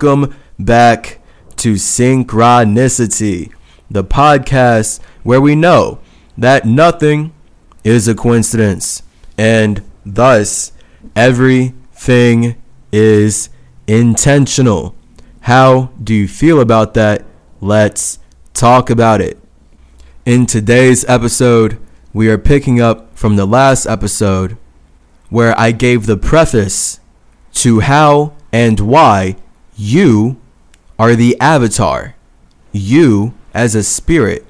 Welcome back to Cynchranici-Tea, the podcast where we know that nothing is a coincidence and thus everything is intentional. How do you feel about that? Let's talk about it. In today's episode, we are picking up from the last episode where I gave the preface to how and why you are the avatar. You, as a spirit,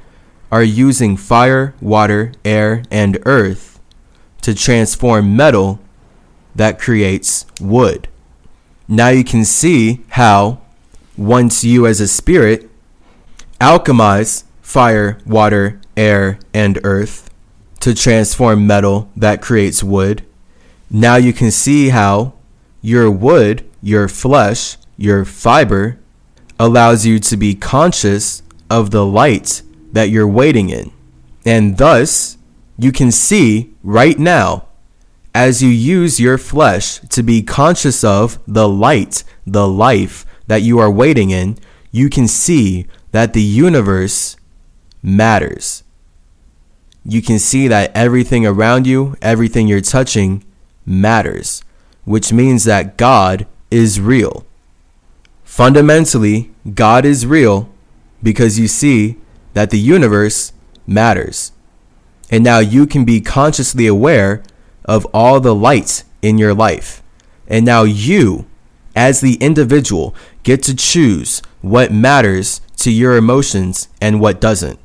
are using fire, water, air, and earth to transform metal that creates wood. Now you can see how, once you as a spirit alchemize fire, water, air, and earth to transform metal that creates wood, now you can see how your wood, your flesh, your fiber allows you to be conscious of the light that you're waiting in. And thus, you can see right now, as you use your flesh to be conscious of the light, the life that you are waiting in, you can see that the universe matters. You can see that everything around you, everything you're touching, matters, which means that God is real. Fundamentally, God is real because you see that the universe matters. And now you can be consciously aware of all the light in your life. And now you, as the individual, get to choose what matters to your emotions and what doesn't.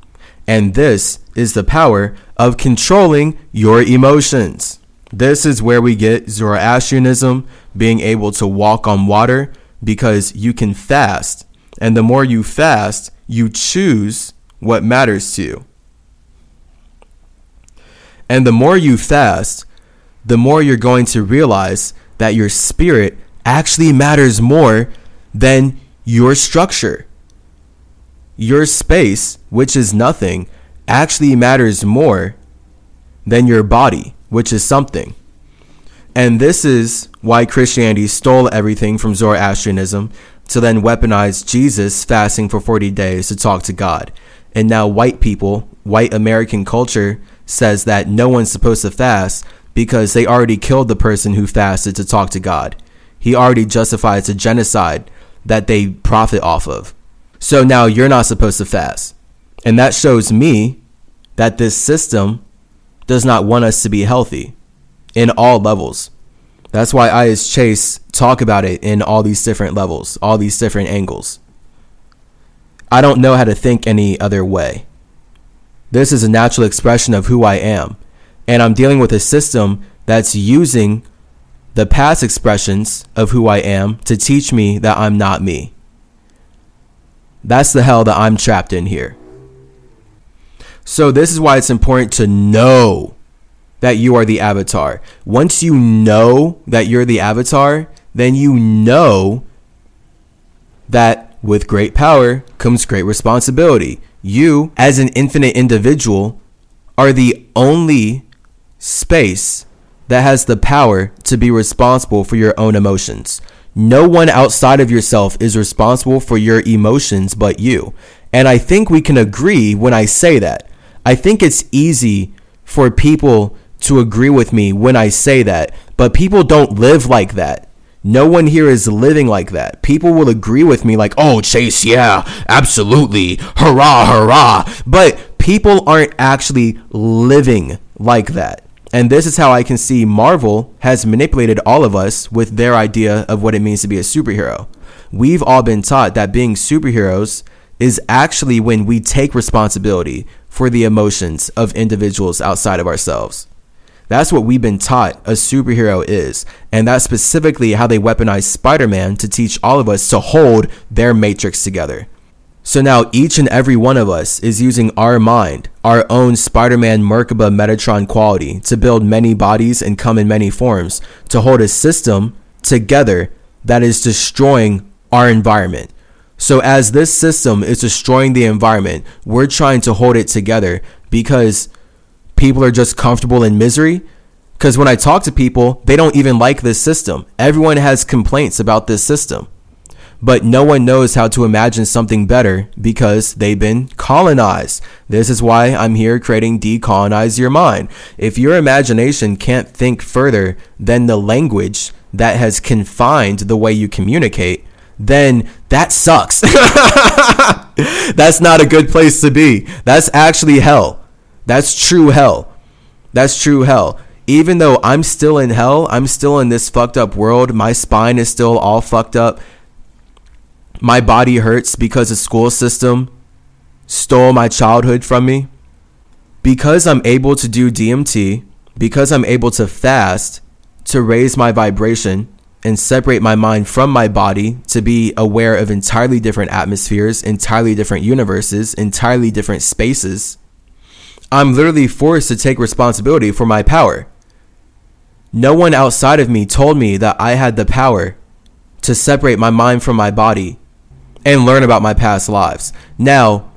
And this is the power of controlling your emotions. This is where we get Zoroastrianism being able to walk on water because you can fast. And the more you fast, you choose what matters to you. And the more you fast, the more you're going to realize that your spirit actually matters more than your structure. Your space, which is nothing, actually matters more than your body, which is something. And this is why Christianity stole everything from Zoroastrianism to then weaponize Jesus fasting for 40 days to talk to God. And now white people, white American culture says that no one's supposed to fast because they already killed the person who fasted to talk to God. He already justifies a genocide that they profit off of. So now you're not supposed to fast. And that shows me that this system does not want us to be healthy in all levels. That's why I as Chase talk about it in all these different levels, all these different angles. I don't know how to think any other way. This is a natural expression of who I am, and I'm dealing with a system that's using the past expressions of who I am to teach me that I'm not me. That's the hell that I'm trapped in here. So, this is why it's important to know that you are the avatar. Once you know that you're the avatar, then you know that with great power comes great responsibility. You, as an infinite individual, are the only space that has the power to be responsible for your own emotions. No one outside of yourself is responsible for your emotions but you. And I think we can agree when I say that. I think it's easy for people to agree with me when I say that, but people don't live like that. No one here is living like that. People will agree with me, like, oh, Chase, yeah, absolutely, hurrah, hurrah. But people aren't actually living like that. And this is how I can see Marvel has manipulated all of us with their idea of what it means to be a superhero. We've all been taught that being superheroes is actually when we take responsibility for the emotions of individuals outside of ourselves. That's what we've been taught a superhero is. And that's specifically how they weaponize Spider Man to teach all of us to hold their matrix together. So now each and every one of us is using our mind, our own Spider Man Merkaba Metatron quality to build many bodies and come in many forms to hold a system together that is destroying our environment. So as this system is destroying the environment, we're trying to hold it together because people are just comfortable in misery. Because when I talk to people, they don't even like this system. Everyone has complaints about this system. but no one knows how to imagine something better because they've been colonized. This is why I'm here creating Decolonize Your Mind. If your imagination can't think further than the language that has confined the way you communicate, then that sucks. That's not a good place to be. That's actually hell. That's true hell. That's true hell. Even though I'm still in hell, I'm still in this fucked up world. My spine is still all fucked up. My body hurts because the school system stole my childhood from me. Because I'm able to do DMT, because I'm able to fast to raise my vibration, and separate my mind from my body to be aware of entirely different atmospheres, entirely different universes, entirely different spaces, I'm literally forced to take responsibility for my power. No one outside of me told me that I had the power to separate my mind from my body and learn about my past lives. Now,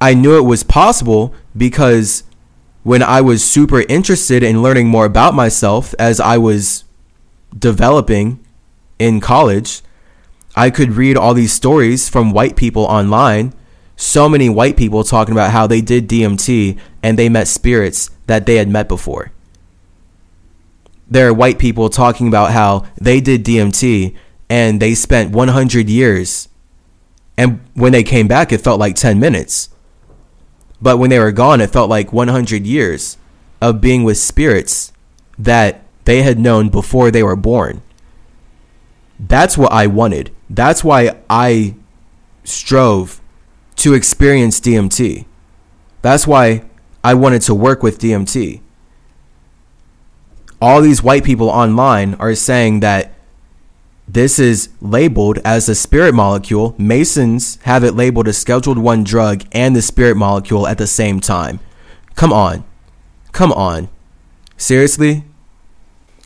I knew it was possible because when I was super interested in learning more about myself as I was developing in college, I could read all these stories from white people online. So many white people talking about how they did DMT and they met spirits that they had met before. There are white people talking about how they did DMT and they spent 100 years. And when they came back, it felt like 10 minutes. But when they were gone, it felt like 100 years of being with spirits that they had known before they were born. That's what I wanted. That's why I strove to experience DMT. That's why I wanted to work with DMT. All these white people online are saying that this is labeled as a spirit molecule. Masons have it labeled as scheduled one drug and the spirit molecule at the same time. Come on. Come on. Seriously?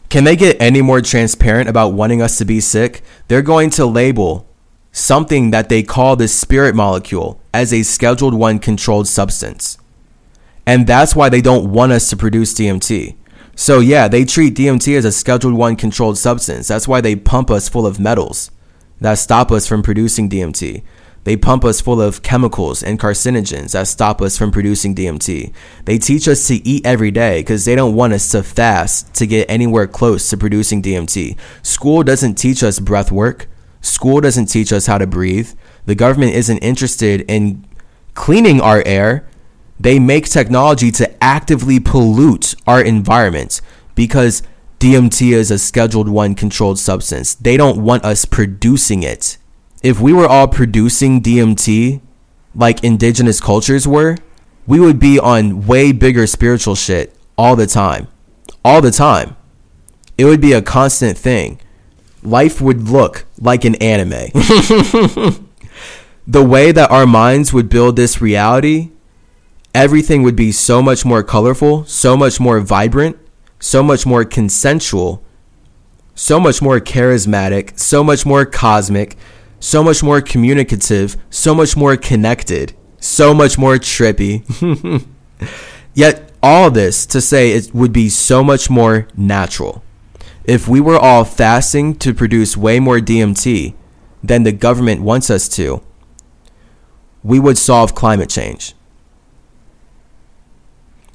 Can they get any more transparent about wanting us to be sick? They're going to label something that they call the spirit molecule as a scheduled one controlled substance. And that's why they don't want us to produce DMT. So yeah, they treat DMT as a scheduled one controlled substance. That's why they pump us full of metals that stop us from producing DMT. They pump us full of chemicals and carcinogens that stop us from producing DMT. They teach us to eat every day because they don't want us to fast to get anywhere close to producing DMT. School doesn't teach us breath work. School doesn't teach us how to breathe. The government isn't interested in cleaning our air. They make technology to actively pollute our environment because DMT is a scheduled one controlled substance. They don't want us producing it if we were all producing DMT like indigenous cultures were, we would be on way bigger spiritual shit all the time. All the time. It would be a constant thing. Life would look like an anime. the way that our minds would build this reality, everything would be so much more colorful, so much more vibrant, so much more consensual, so much more charismatic, so much more cosmic, so much more communicative, so much more connected, so much more trippy. Yet, all this to say it would be so much more natural. If we were all fasting to produce way more DMT than the government wants us to, we would solve climate change.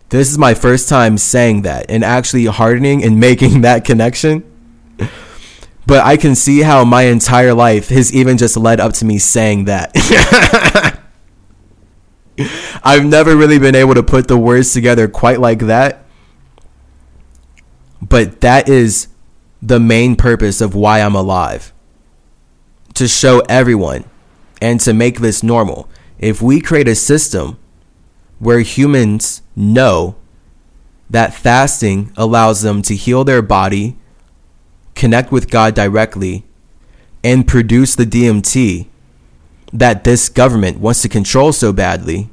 This is my first time saying that and actually hardening and making that connection but I can see how my entire life has even just led up to me saying that. I've never really been able to put the words together quite like that. But that is the main purpose of why I'm alive. To show everyone and to make this normal. If we create a system where humans know that fasting allows them to heal their body connect with God directly, and produce the DMT that this government wants to control so badly,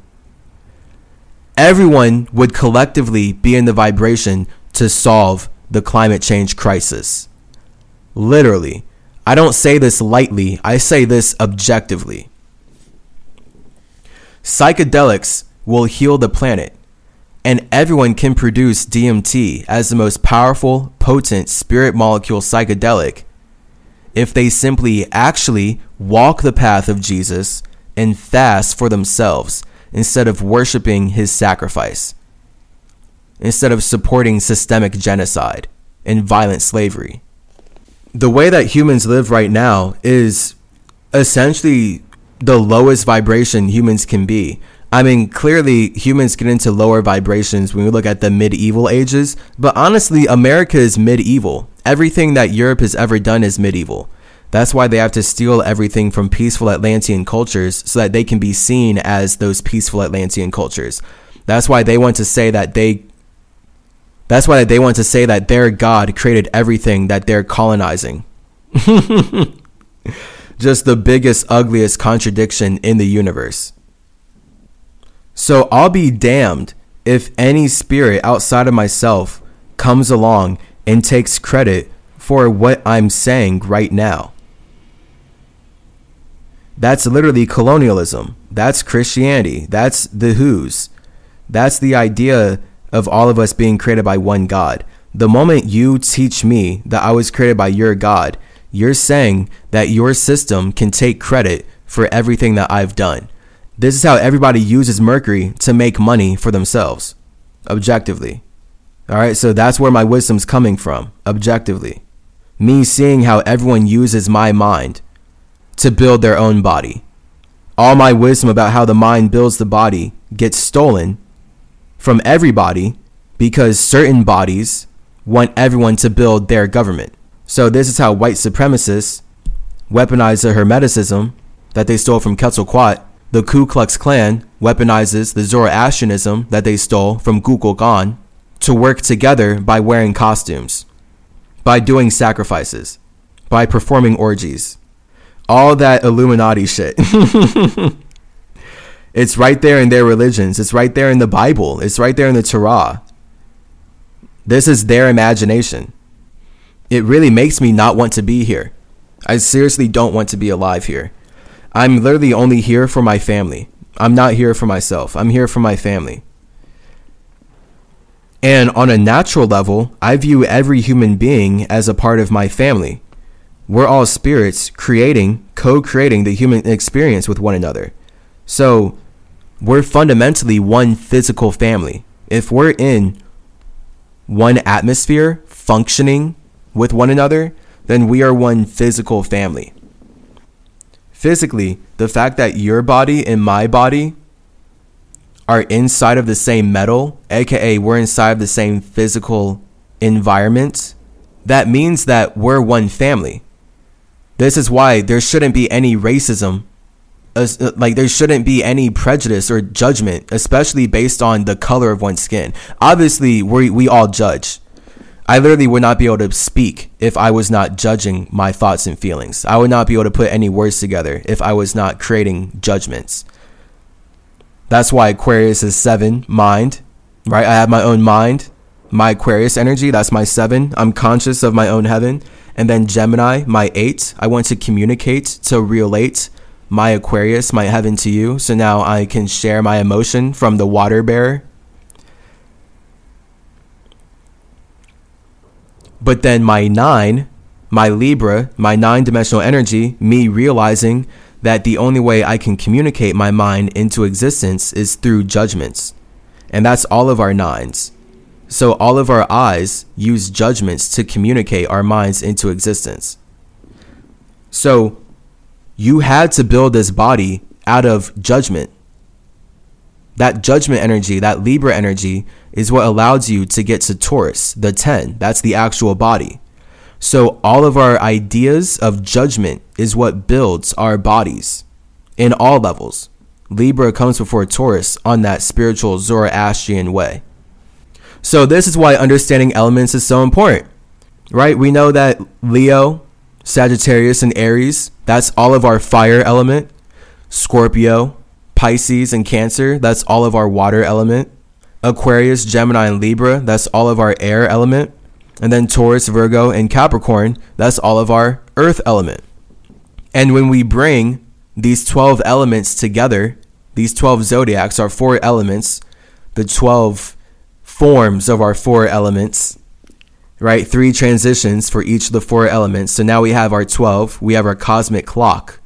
everyone would collectively be in the vibration to solve the climate change crisis. Literally. I don't say this lightly, I say this objectively. Psychedelics will heal the planet and everyone can produce DMT as the most powerful, potent spirit molecule psychedelic if they simply actually walk the path of Jesus and fast for themselves instead of worshiping his sacrifice, instead of supporting systemic genocide and violent slavery. The way that humans live right now is essentially the lowest vibration humans can be. I mean, clearly humans get into lower vibrations when we look at the medieval ages, but honestly, America is medieval. Everything that Europe has ever done is medieval. That's why they have to steal everything from peaceful Atlantean cultures so that they can be seen as those peaceful Atlantean cultures. That's why they want to say that they That's why they want to say that their god created everything that they're colonizing. Just the biggest ugliest contradiction in the universe. So I'll be damned if any spirit outside of myself comes along and takes credit for what I'm saying right now. That's literally colonialism. That's Christianity. That's the Who's. That's the idea of all of us being created by one God. The moment you teach me that I was created by your God, you're saying that your system can take credit for everything that I've done. This is how everybody uses Mercury to make money for themselves, objectively. All right, so that's where my wisdom's coming from, objectively. Me seeing how everyone uses my mind to build their own body. All my wisdom about how the mind builds the body gets stolen from everybody because certain bodies want everyone to build their government. So, this is how white supremacists weaponize the Hermeticism that they stole from Quetzalcoatl. The Ku Klux Klan weaponizes the Zoroastrianism that they stole from Kukulkan to work together by wearing costumes, by doing sacrifices, by performing orgies all that Illuminati shit. it's right there in their religions. It's right there in the Bible. It's right there in the Torah. This is their imagination. It really makes me not want to be here. I seriously don't want to be alive here. I'm literally only here for my family. I'm not here for myself. I'm here for my family. And on a natural level, I view every human being as a part of my family. We're all spirits creating, co creating the human experience with one another. So we're fundamentally one physical family. If we're in one atmosphere functioning with one another, then we are one physical family. Physically, the fact that your body and my body are inside of the same metal, aka we're inside of the same physical environment, that means that we're one family. This is why there shouldn't be any racism. Uh, like there shouldn't be any prejudice or judgment, especially based on the color of one's skin. Obviously, we we all judge. I literally would not be able to speak if I was not judging my thoughts and feelings. I would not be able to put any words together if I was not creating judgments. That's why Aquarius is seven, mind, right? I have my own mind, my Aquarius energy, that's my seven. I'm conscious of my own heaven. And then Gemini, my eight, I want to communicate to relate my Aquarius, my heaven to you. So now I can share my emotion from the water bearer. But then my nine, my Libra, my nine dimensional energy, me realizing that the only way I can communicate my mind into existence is through judgments. And that's all of our nines. So all of our eyes use judgments to communicate our minds into existence. So you had to build this body out of judgment. That judgment energy, that Libra energy, is what allows you to get to Taurus, the 10. That's the actual body. So all of our ideas of judgment is what builds our bodies in all levels. Libra comes before Taurus on that spiritual Zoroastrian way. So this is why understanding elements is so important, right? We know that Leo, Sagittarius, and Aries, that's all of our fire element. Scorpio, Pisces, and Cancer, that's all of our water element. Aquarius, Gemini, and Libra, that's all of our air element. And then Taurus, Virgo, and Capricorn, that's all of our earth element. And when we bring these 12 elements together, these 12 zodiacs, our four elements, the 12 forms of our four elements, right? Three transitions for each of the four elements. So now we have our 12, we have our cosmic clock.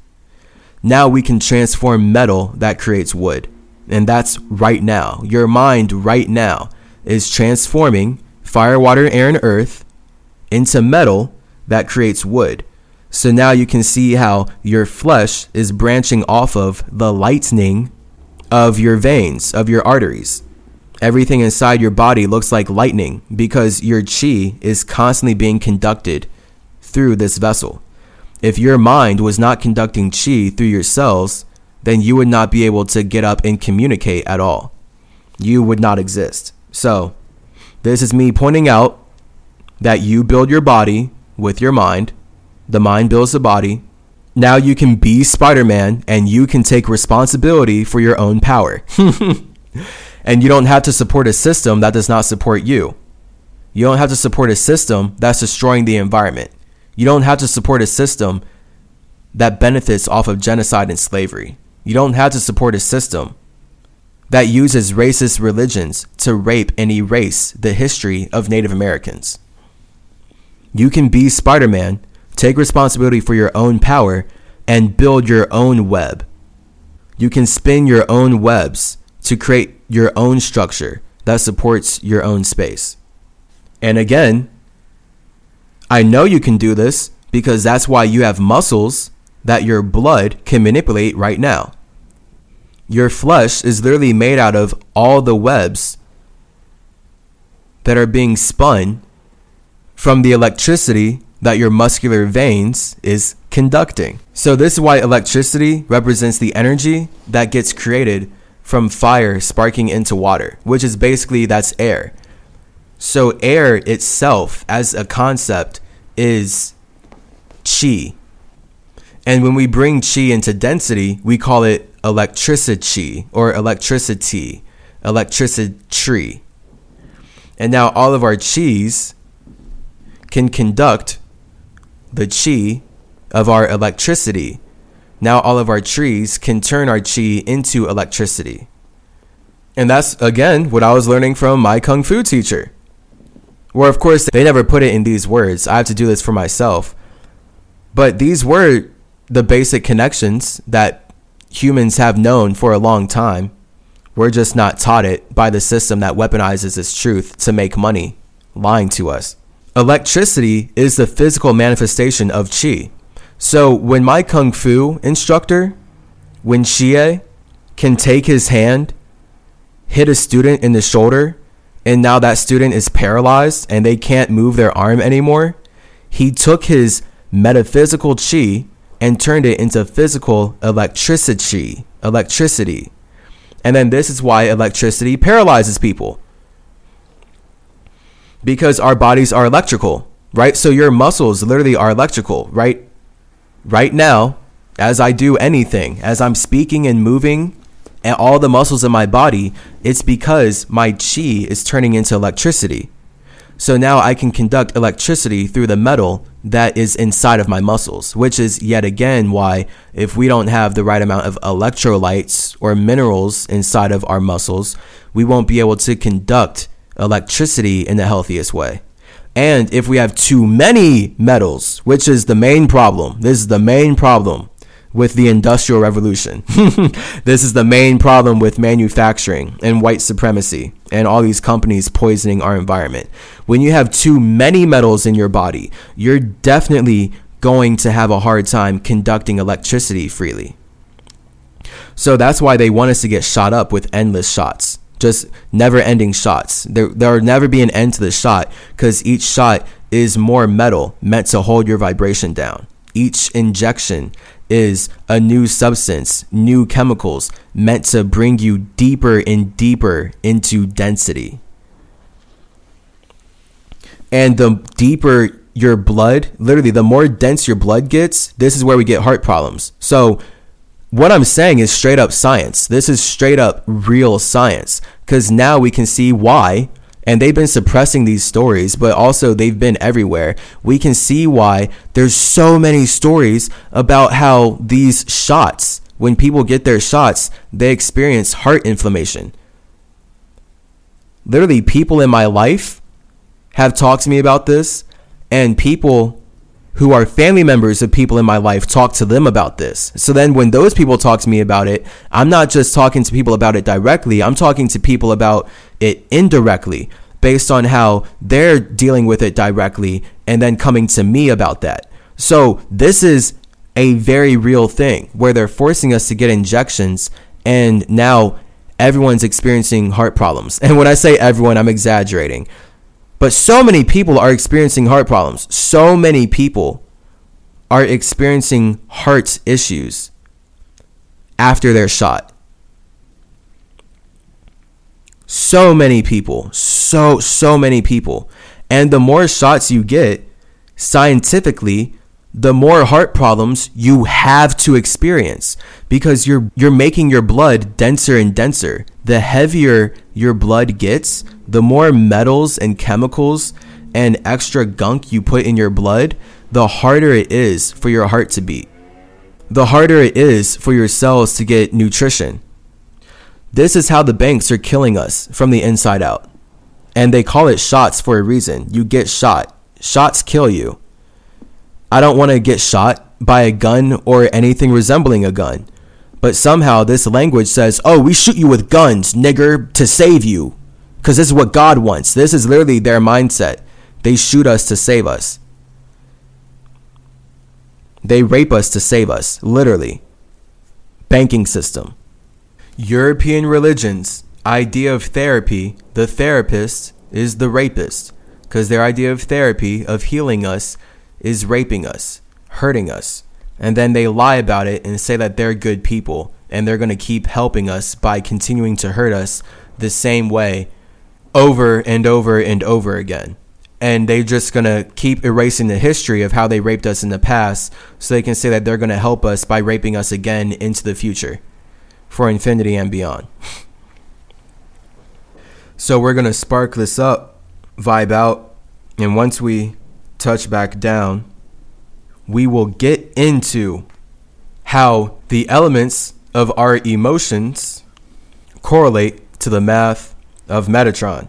Now we can transform metal that creates wood. And that's right now. Your mind right now is transforming fire, water, air, and earth into metal that creates wood. So now you can see how your flesh is branching off of the lightning of your veins, of your arteries. Everything inside your body looks like lightning because your chi is constantly being conducted through this vessel. If your mind was not conducting chi through your cells, then you would not be able to get up and communicate at all. You would not exist. So, this is me pointing out that you build your body with your mind, the mind builds the body. Now you can be Spider Man and you can take responsibility for your own power. And you don't have to support a system that does not support you. You don't have to support a system that's destroying the environment. You don't have to support a system that benefits off of genocide and slavery. You don't have to support a system that uses racist religions to rape and erase the history of Native Americans. You can be Spider Man, take responsibility for your own power, and build your own web. You can spin your own webs to create your own structure that supports your own space. And again, I know you can do this because that's why you have muscles that your blood can manipulate right now. Your flesh is literally made out of all the webs that are being spun from the electricity that your muscular veins is conducting. So, this is why electricity represents the energy that gets created from fire sparking into water, which is basically that's air. So air itself as a concept is chi. And when we bring chi into density, we call it electricity or electricity, electricity. And now all of our chis can conduct the chi of our electricity now all of our trees can turn our chi into electricity. And that's, again, what I was learning from my kung fu teacher. Where, of course, they never put it in these words. I have to do this for myself. But these were the basic connections that humans have known for a long time. We're just not taught it by the system that weaponizes its truth to make money, lying to us. Electricity is the physical manifestation of chi. So when my kung fu instructor, when Xie can take his hand, hit a student in the shoulder, and now that student is paralyzed and they can't move their arm anymore, he took his metaphysical chi and turned it into physical electricity, electricity. And then this is why electricity paralyzes people. Because our bodies are electrical, right? So your muscles literally are electrical, right? Right now, as I do anything, as I'm speaking and moving, and all the muscles in my body, it's because my chi is turning into electricity. So now I can conduct electricity through the metal that is inside of my muscles, which is yet again why, if we don't have the right amount of electrolytes or minerals inside of our muscles, we won't be able to conduct electricity in the healthiest way. And if we have too many metals, which is the main problem, this is the main problem with the Industrial Revolution. this is the main problem with manufacturing and white supremacy and all these companies poisoning our environment. When you have too many metals in your body, you're definitely going to have a hard time conducting electricity freely. So that's why they want us to get shot up with endless shots just never ending shots. There there'll never be an end to the shot because each shot is more metal meant to hold your vibration down. Each injection is a new substance, new chemicals meant to bring you deeper and deeper into density. And the deeper your blood, literally, the more dense your blood gets, this is where we get heart problems. So, what I'm saying is straight up science. This is straight up real science because now we can see why. And they've been suppressing these stories, but also they've been everywhere. We can see why there's so many stories about how these shots, when people get their shots, they experience heart inflammation. Literally, people in my life have talked to me about this, and people who are family members of people in my life talk to them about this. So then when those people talk to me about it, I'm not just talking to people about it directly, I'm talking to people about it indirectly based on how they're dealing with it directly and then coming to me about that. So this is a very real thing where they're forcing us to get injections and now everyone's experiencing heart problems. And when I say everyone, I'm exaggerating. But so many people are experiencing heart problems. So many people are experiencing heart issues after their shot. So many people, so, so many people. And the more shots you get, scientifically, the more heart problems you have to experience because you're you're making your blood denser and denser. The heavier your blood gets, the more metals and chemicals and extra gunk you put in your blood, the harder it is for your heart to beat. The harder it is for your cells to get nutrition. This is how the banks are killing us from the inside out. And they call it shots for a reason. You get shot. Shots kill you. I don't want to get shot by a gun or anything resembling a gun. But somehow this language says, oh, we shoot you with guns, nigger, to save you. Because this is what God wants. This is literally their mindset. They shoot us to save us. They rape us to save us, literally. Banking system. European religions' idea of therapy, the therapist is the rapist. Because their idea of therapy, of healing us, is raping us, hurting us. And then they lie about it and say that they're good people and they're going to keep helping us by continuing to hurt us the same way over and over and over again. And they're just going to keep erasing the history of how they raped us in the past so they can say that they're going to help us by raping us again into the future for infinity and beyond. so we're going to spark this up, vibe out, and once we touch back down, we will get into how the elements of our emotions correlate to the math of Metatron.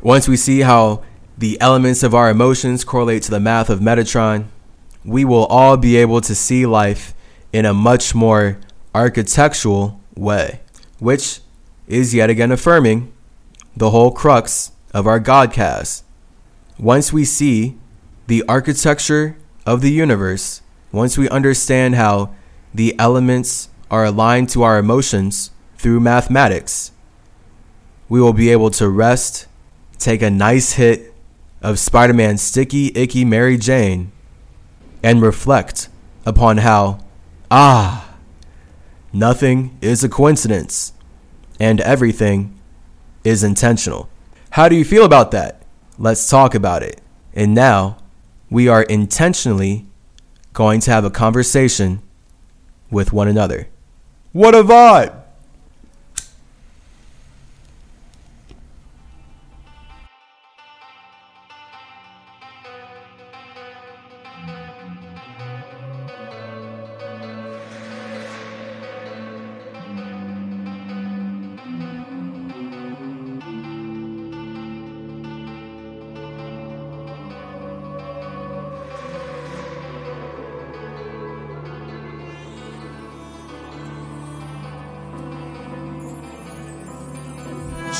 Once we see how the elements of our emotions correlate to the math of Metatron, we will all be able to see life in a much more architectural way, which is yet again affirming the whole crux of our Godcast. Once we see the architecture of the universe, once we understand how the elements are aligned to our emotions through mathematics, we will be able to rest, take a nice hit of Spider Man's sticky, icky Mary Jane, and reflect upon how, ah, nothing is a coincidence and everything is intentional. How do you feel about that? Let's talk about it. And now, we are intentionally going to have a conversation with one another. What a vibe!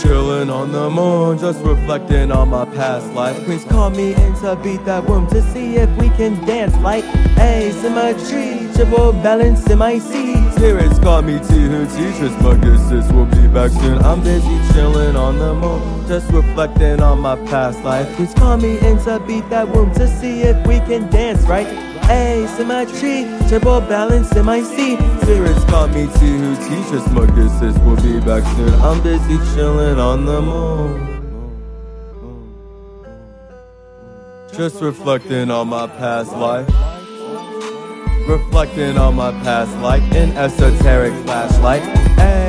Chillin' on the moon, just reflecting on my past life. Queens call me in to beat that room to see if we can dance like asymmetry, triple balance in my seat. Spirits call me to who teaches my guesses will be back soon. I'm busy chillin' on the moon, just reflecting on my past life. Queens call me in to beat that room to see if we can dance right asymmetry, triple balance in seat. Spirits call me to who teach us my kisses will be back soon. I'm busy chilling on the moon. Just reflecting on my past life. Reflecting on my past life. an esoteric flashlight.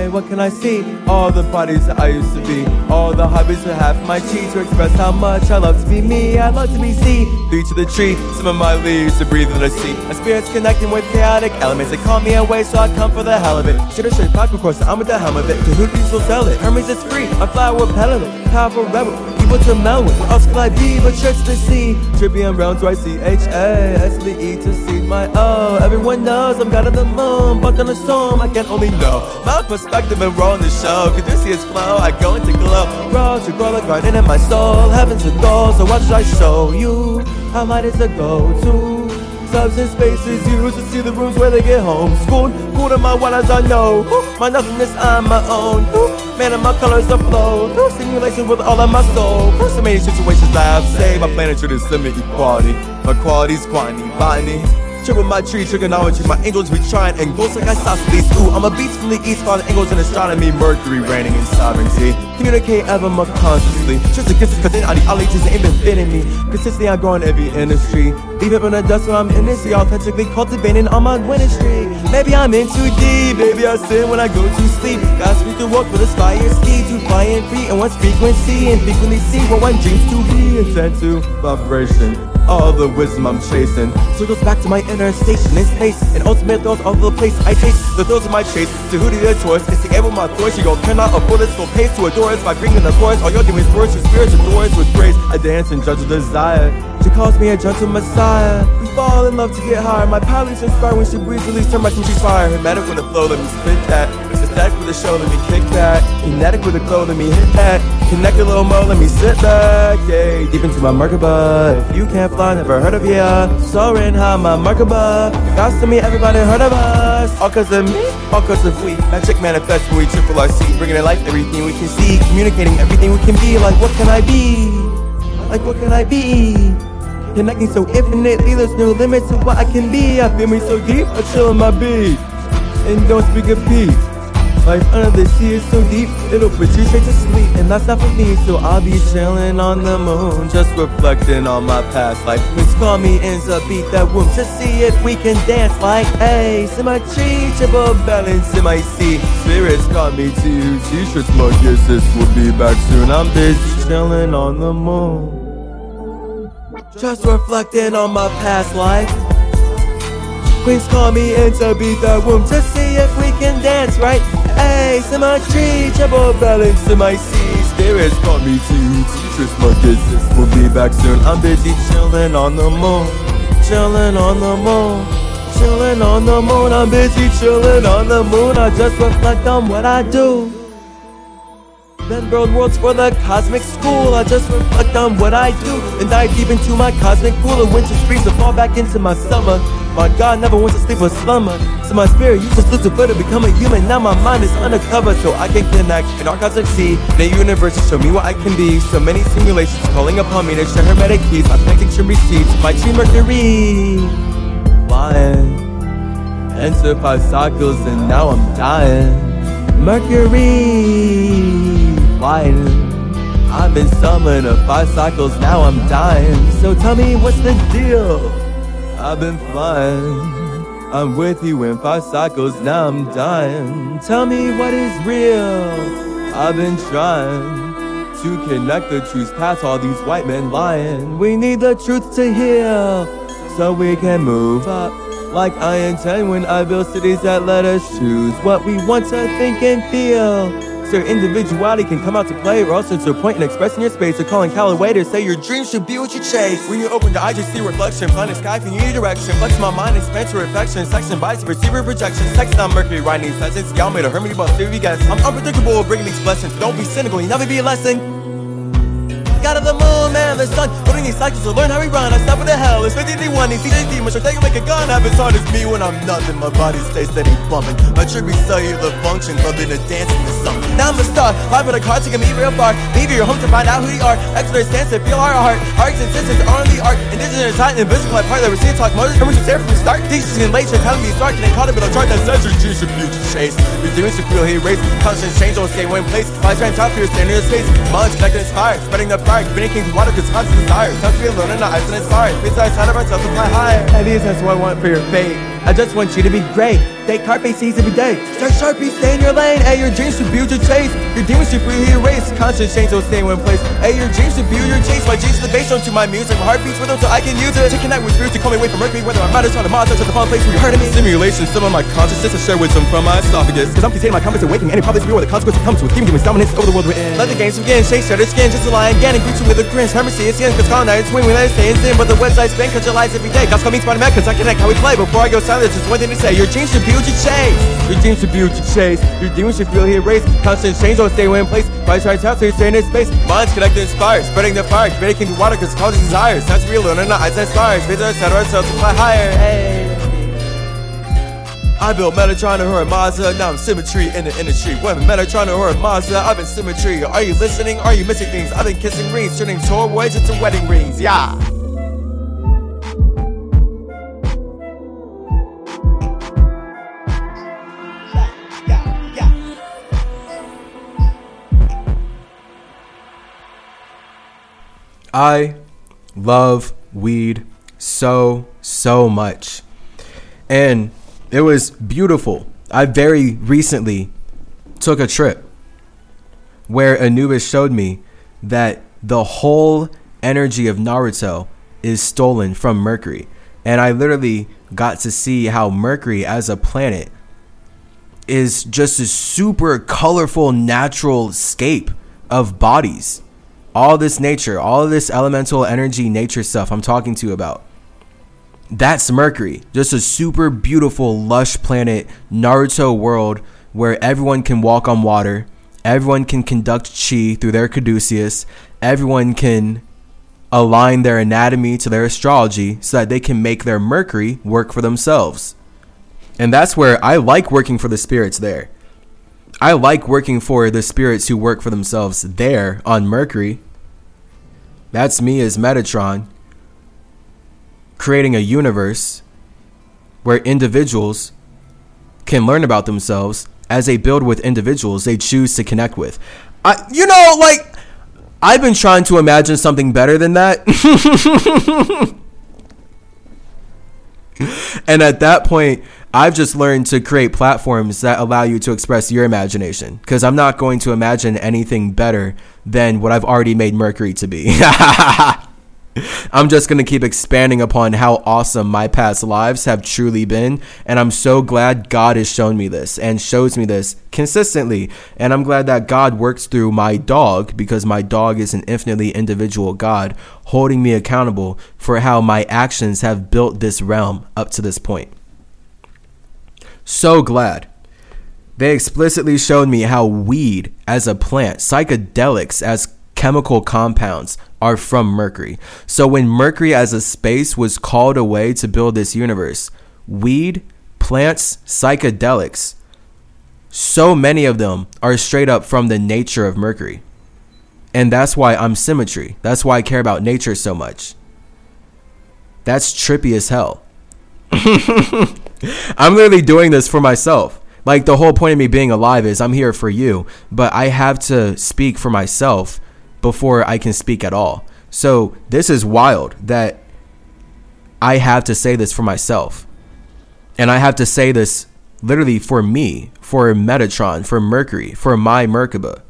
What can I see? All the bodies that I used to be. All the hobbies that have my cheeks to express how much I love to be me. I love to be seen. Three to the tree, some of my leaves to breathe in the sea. My spirit's connecting with chaotic elements. They call me away, so I come for the hell of it. Should have straight pocket course, I'm with the helm of it. To who can still sell it? Hermes, it's free. I fly with peddling. Powerful rebel people to. What else could but church to see? Trippy and round, so I C H A S L E to see my O. Everyone knows I'm God of the moon, but on the storm, I can only know my perspective and roll on the show. Could you see flow? I go into glow. Roll to grow the garden in my soul. Heaven's a goal, so what should I show you? How might is a go-to? Substance spaces used to see the rooms where they get home. School, cool to my as I know. My nothingness, I'm my own. Man, and my colors are flow. Simulation with all of my soul. So many situations I've saved. My planet should limit equality. My quality's quantity, botany. Triple my tree, trigonometry, my angels be trying and ghosts like isosceles. Ooh, I'm a beast from the east, falling angles in astronomy, Mercury reigning in sovereignty. Communicate ever more consciously. Just to kiss cause then ideologies ain't been fitting me. Consistently, I grow in every industry. Leave it in the dust when I'm in this, authentically cultivating on my streak. Maybe I'm in too deep, maybe I sin when I go to sleep. Got speak to walk with a fire ski, to fly and free, and what's frequency, and frequently see what one dreams to be. To vibration all the wisdom I'm chasing. Circles back to my inner station in space. And ultimate thrills all the place. I taste the thrills of my chase. To who do the choice is to able my voice. You go cannot afford this go pace to adore us by bringing the chorus. All you're doing is words, your spirit adores with grace. I dance and judge a desire. She calls me a gentle messiah. We fall in love to get higher. My pilots inspire when she breathes, release her much and she's fire. Hermetic with the flow, let me spit that. Static with the show, let me kick that. Kinetic with the glow, let me hit that. Connect a little more, let me sit back. Yeah, deep into my Merkaba. If you can't fly, never heard of ya. Soaring high, my Merkaba. Got to me, everybody heard of us. All cause of me, all cause of we. Magic manifest when we triple RC. Bringing to life everything we can see. Communicating everything we can be. Like, what can I be? Like, what can I be? Connecting so infinitely, there's no limit to what I can be. I feel me so deep, I chill in my beat. And don't speak of peace. Life under the sea is so deep, it'll put you straight to sleep. And that's not for me, so I'll be chilling on the moon, just reflecting on my past life. Miss call me to beat that womb to see if we can dance like a triple balance in my seat. Spirits call me to t-shirts, my kisses will be back soon. I'm busy chilling on the moon. Just reflecting on my past life. Queens call me in to beat the womb to see if we can dance right. Hey, symmetry, triple balance in my seas. Spirits call me to teachers, my kisses will be back soon. I'm busy chilling on the moon, chilling on the moon, chilling on the moon. I'm busy chilling on the moon. I just reflect on what I do. Then world worlds for the cosmic school. I just reflect on what I do and dive deep into my cosmic pool of winter springs to fall back into my summer. My God never wants to sleep or slumber. So my spirit uses Lucifer to become a human. Now my mind is undercover so I can connect in our cosmic sea. The universe to show me what I can be. So many simulations calling upon me to share hermetic keys. My planting should receive my tree Mercury. Flying. Enter five cycles and now I'm dying. Mercury I've been to five cycles, now I'm dying. So tell me what's the deal? I've been flying. I'm with you in five cycles, now I'm dying. Tell me what is real. I've been trying to connect the truth past all these white men lying. We need the truth to heal so we can move up. Like I intend when I build cities that let us choose what we want to think and feel your individuality can come out to play, or also to a point in expressing your space or calling Callaway to say your dreams should be what you chase. When you open your eyes, you see reflection, planet sky from your direction. Flex my mind, expand to reflection, section, bias, receiver projection, sex on Mercury, writing sentence. Y'all made a hermity about theory, guys. I'm unpredictable, bringing these blessings. Don't be cynical, you never be a lesson. God of the moon, man, the sun. Putting these cycles to learn how we run. I stop with the hell. It's 51, these CJ demons. Sure, can make a gun. I have as hard as me when I'm nothing. My body stays steady bumping. My tribute cellular function, loving to dance in the sun. Now I'm a star. Live with a car, taking me real far. Leave your home to find out who you are. Extra stance to feel our heart. And sisters are the art. Indigenous, hot, invisible, like part that we're talk. Motors, coming to from the start. Teachers in late, telling me start. And they caught a bit of chart that says your dreams should be chase. Your dreams should feel hate race. Constant change, don't stay one place. My friend top here, standing in space. Knowledge connected, inspired. Spreading the communicating water cause constant desire. Touch me alone in the eyes and inspired. Besides, side of ourselves, fly higher. And these that's what I want for your fate. I just want you to be great. Take carpe seas every day. Start sharpie, stay in your lane. Hey, your dreams should build your chase. Your demons should free your race. Constant change don't stay in one place. Hey, your dreams should build your chase. My dreams to the bass to my music. My heart beats rhythm so I can use it. To connect with spirits to call me away from Mercury. Whether I'm out on the monster to the fun place where you're hurting me. Simulation, some of my consciousness I share wisdom from my esophagus. Cause I'm containing my confidence and waking any problems where the consequences comes with giving demons dominance over the world we're in. Let the games begin. Chase shattered skin. Just a lion again and greet you with a grin. Hermes see it's skin. Cause colonize swing when I stay in But the website spin cause your lies every day. God's coming Spider-Man cause I connect how we play. Before I go silent, just one thing to say. Your dreams should build your chase. Should build your chase. Demons should feel here race. Constant change don't stay in place. Price right out so you're staying in space. Minds connected inspired. Spreading the fire. Creating the water cause causes desires. That's real and not eyes and stars. Visit etc. So to fly higher. Hey. I built Metatron and her Mazda, now I'm symmetry in the industry. When Metatron and her Mazda, I've been symmetry. Are you listening? Are you missing things? I've been kissing rings, turning toys into wedding rings. Yeah. I love weed so, so much. And it was beautiful. I very recently took a trip where Anubis showed me that the whole energy of Naruto is stolen from Mercury. And I literally got to see how Mercury as a planet is just a super colorful natural scape of bodies all this nature, all this elemental energy, nature stuff I'm talking to you about. That's Mercury. Just a super beautiful, lush planet, Naruto world where everyone can walk on water, everyone can conduct chi through their caduceus, everyone can align their anatomy to their astrology so that they can make their Mercury work for themselves. And that's where I like working for the spirits there. I like working for the spirits who work for themselves there on Mercury. That's me as Metatron, creating a universe where individuals can learn about themselves as they build with individuals they choose to connect with. I, you know, like, I've been trying to imagine something better than that. and at that point, I've just learned to create platforms that allow you to express your imagination because I'm not going to imagine anything better than what I've already made Mercury to be. I'm just going to keep expanding upon how awesome my past lives have truly been. And I'm so glad God has shown me this and shows me this consistently. And I'm glad that God works through my dog because my dog is an infinitely individual God holding me accountable for how my actions have built this realm up to this point. So glad. They explicitly showed me how weed as a plant, psychedelics as chemical compounds are from Mercury. So when Mercury as a space was called away to build this universe, weed, plants, psychedelics, so many of them are straight up from the nature of Mercury. And that's why I'm symmetry. That's why I care about nature so much. That's trippy as hell. I'm literally doing this for myself. Like the whole point of me being alive is I'm here for you, but I have to speak for myself before I can speak at all. So this is wild that I have to say this for myself. And I have to say this literally for me, for Metatron, for Mercury, for my Merkaba.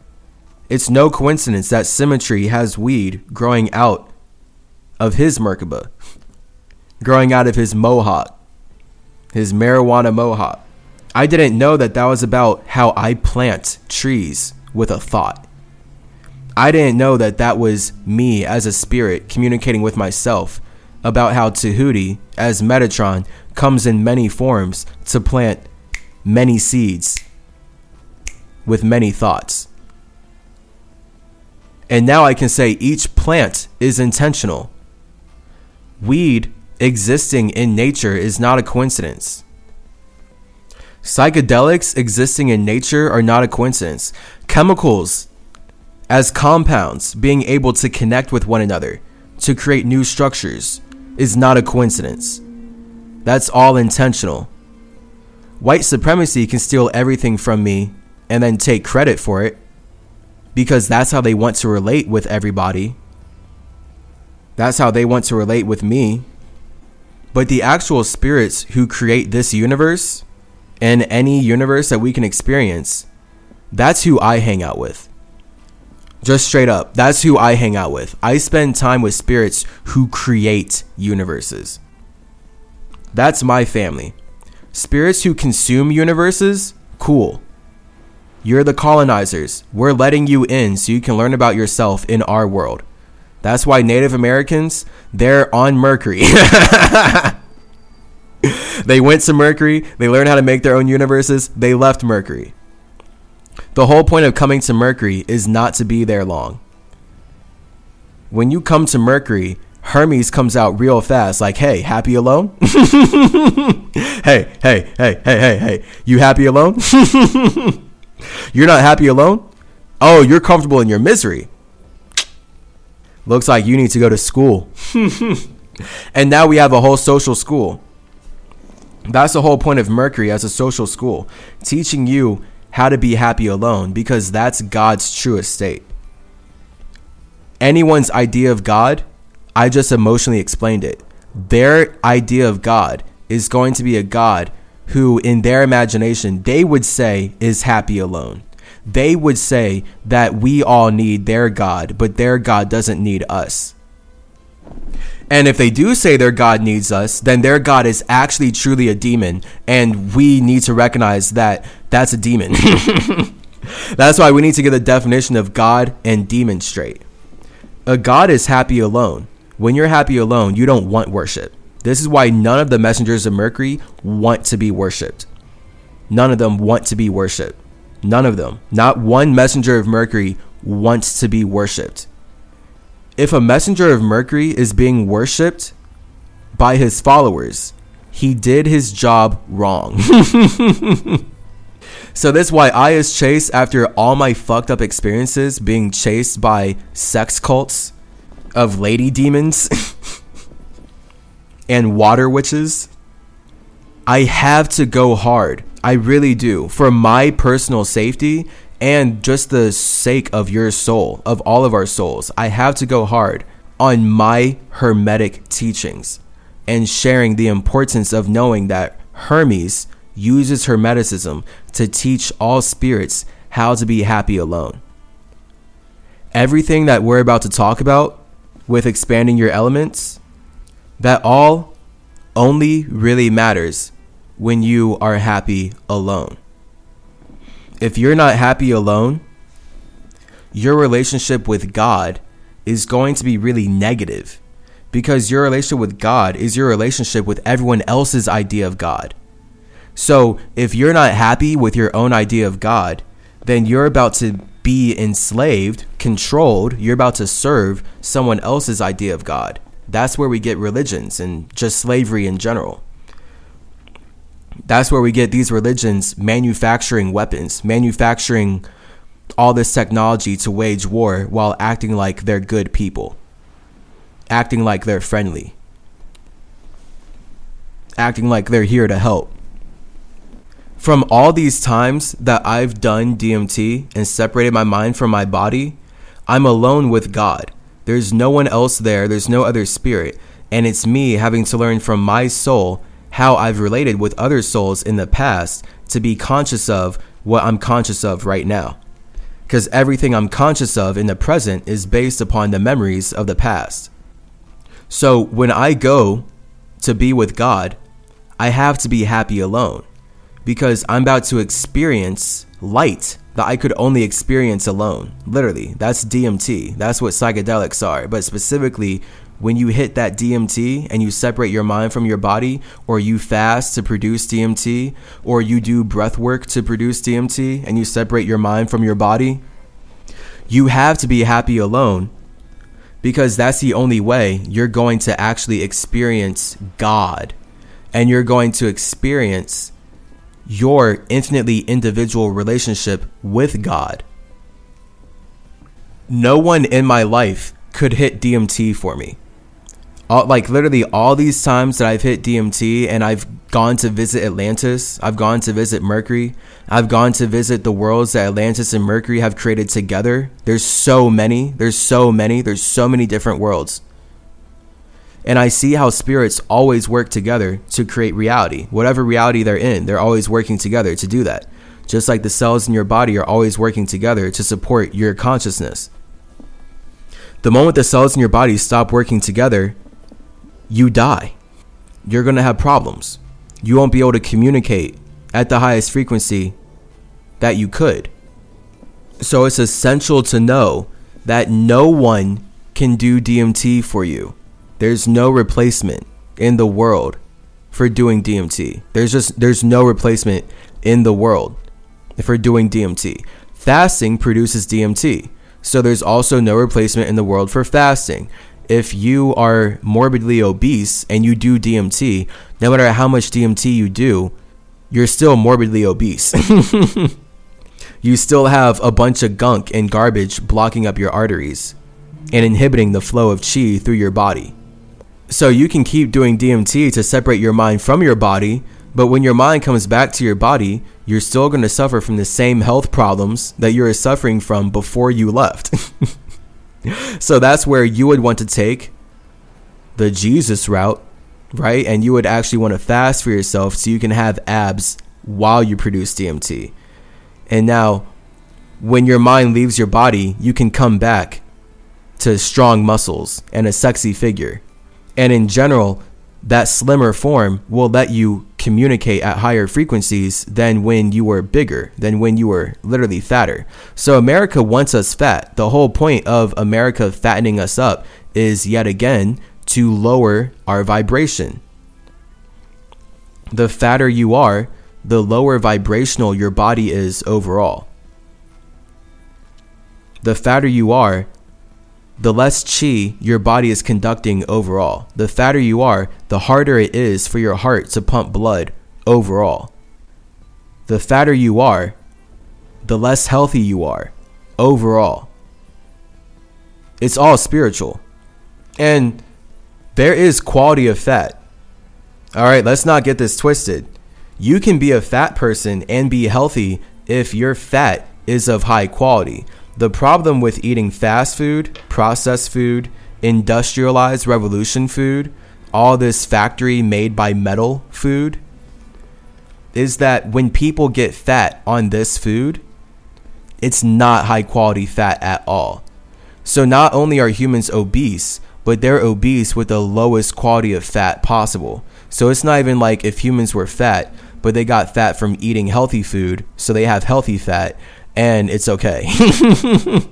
It's no coincidence that Symmetry has weed growing out of his Merkaba, growing out of his Mohawk his marijuana mohawk. I didn't know that that was about how I plant trees with a thought. I didn't know that that was me as a spirit communicating with myself about how Tahuti, as Metatron, comes in many forms to plant many seeds with many thoughts. And now I can say each plant is intentional. Weed existing in nature is not a coincidence. Psychedelics existing in nature are not a coincidence. Chemicals as compounds being able to connect with one another to create new structures is not a coincidence. That's all intentional. White supremacy can steal everything from me and then take credit for it because that's how they want to relate with everybody. That's how they want to relate with me But the actual spirits who create this universe and any universe that we can experience, that's who I hang out with. Just straight up, that's who I hang out with. I spend time with spirits who create universes. That's my family. Spirits who consume universes, cool. You're the colonizers. We're letting you in so you can learn about yourself in our world. That's why Native Americans, they're on Mercury. they went to Mercury, they learned how to make their own universes, they left Mercury. The whole point of coming to Mercury is not to be there long. When you come to Mercury, Hermes comes out real fast, like, hey, happy alone? hey, hey, hey, hey, hey, hey, you happy alone? you're not happy alone? Oh, you're comfortable in your misery. Looks like you need to go to school. and now we have a whole social school. That's the whole point of Mercury as a social school, teaching you how to be happy alone because that's God's truest state. Anyone's idea of God, I just emotionally explained it. Their idea of God is going to be a God who, in their imagination, they would say is happy alone they would say that we all need their God, but their God doesn't need us. And if they do say their God needs us, then their God is actually truly a demon, and we need to recognize that that's a demon. that's why we need to get the definition of God and demon straight. A God is happy alone. When you're happy alone, you don't want worship. This is why none of the messengers of Mercury want to be worshiped. None of them want to be worshiped. None of them. Not one messenger of Mercury wants to be worshipped. If a messenger of Mercury is being worshipped by his followers, he did his job wrong. so that's why I is chased after all my fucked up experiences being chased by sex cults of lady demons and water witches. I have to go hard I really do. For my personal safety and just the sake of your soul, of all of our souls, I have to go hard on my Hermetic teachings and sharing the importance of knowing that Hermes uses Hermeticism to teach all spirits how to be happy alone. Everything that we're about to talk about with expanding your elements, that all only really matters when you are happy alone. If you're not happy alone, your relationship with God is going to be really negative because your relationship with God is your relationship with everyone else's idea of God. So if you're not happy with your own idea of God, then you're about to be enslaved, controlled, you're about to serve someone else's idea of God. That's where we get religions and just slavery in general. That's where we get these religions manufacturing weapons, manufacturing all this technology to wage war while acting like they're good people, acting like they're friendly, acting like they're here to help. From all these times that I've done DMT and separated my mind from my body, I'm alone with God. There's no one else there, there's no other spirit, and it's me having to learn from my soul how I've related with other souls in the past to be conscious of what I'm conscious of right now. Because everything I'm conscious of in the present is based upon the memories of the past. So when I go to be with God, I have to be happy alone because I'm about to experience light that I could only experience alone. Literally, that's DMT. That's what psychedelics are. But specifically, when you hit that DMT and you separate your mind from your body, or you fast to produce DMT, or you do breath work to produce DMT and you separate your mind from your body, you have to be happy alone because that's the only way you're going to actually experience God and you're going to experience your infinitely individual relationship with God. No one in my life could hit DMT for me all, like literally all these times that I've hit DMT and I've gone to visit Atlantis, I've gone to visit Mercury, I've gone to visit the worlds that Atlantis and Mercury have created together. There's so many, there's so many, there's so many different worlds. And I see how spirits always work together to create reality. Whatever reality they're in, they're always working together to do that. Just like the cells in your body are always working together to support your consciousness. The moment the cells in your body stop working together, you die. You're going to have problems. You won't be able to communicate at the highest frequency that you could. So it's essential to know that no one can do DMT for you. There's no replacement in the world for doing DMT. There's just there's no replacement in the world for doing DMT. Fasting produces DMT. So there's also no replacement in the world for fasting. If you are morbidly obese and you do DMT, no matter how much DMT you do, you're still morbidly obese. you still have a bunch of gunk and garbage blocking up your arteries and inhibiting the flow of chi through your body. So you can keep doing DMT to separate your mind from your body, but when your mind comes back to your body, you're still going to suffer from the same health problems that you were suffering from before you left. so that's where you would want to take the Jesus route, right? And you would actually want to fast for yourself so you can have abs while you produce DMT. And now, when your mind leaves your body, you can come back to strong muscles and a sexy figure. And in general, that slimmer form will let you communicate at higher frequencies than when you were bigger, than when you were literally fatter. So America wants us fat. The whole point of America fattening us up is yet again to lower our vibration. The fatter you are, the lower vibrational your body is overall. The fatter you are, the less chi your body is conducting overall. The fatter you are, the harder it is for your heart to pump blood overall. The fatter you are, the less healthy you are overall. It's all spiritual. And there is quality of fat. All right, let's not get this twisted. You can be a fat person and be healthy if your fat is of high quality. The problem with eating fast food, processed food, industrialized revolution food, all this factory made by metal food, is that when people get fat on this food, it's not high quality fat at all. So not only are humans obese, but they're obese with the lowest quality of fat possible. So it's not even like if humans were fat, but they got fat from eating healthy food, so they have healthy fat and it's okay.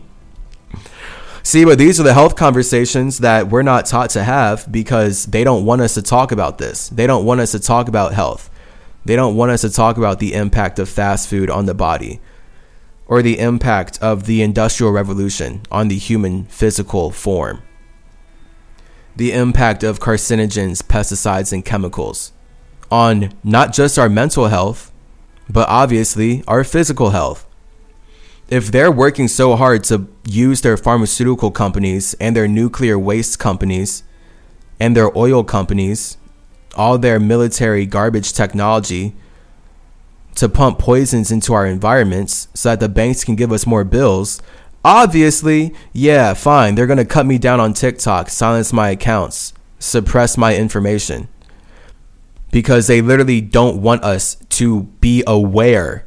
See, but these are the health conversations that we're not taught to have because they don't want us to talk about this. They don't want us to talk about health. They don't want us to talk about the impact of fast food on the body or the impact of the Industrial Revolution on the human physical form, the impact of carcinogens, pesticides, and chemicals on not just our mental health, but obviously our physical health if they're working so hard to use their pharmaceutical companies and their nuclear waste companies and their oil companies, all their military garbage technology to pump poisons into our environments so that the banks can give us more bills, obviously, yeah, fine, they're going to cut me down on TikTok, silence my accounts, suppress my information. Because they literally don't want us to be aware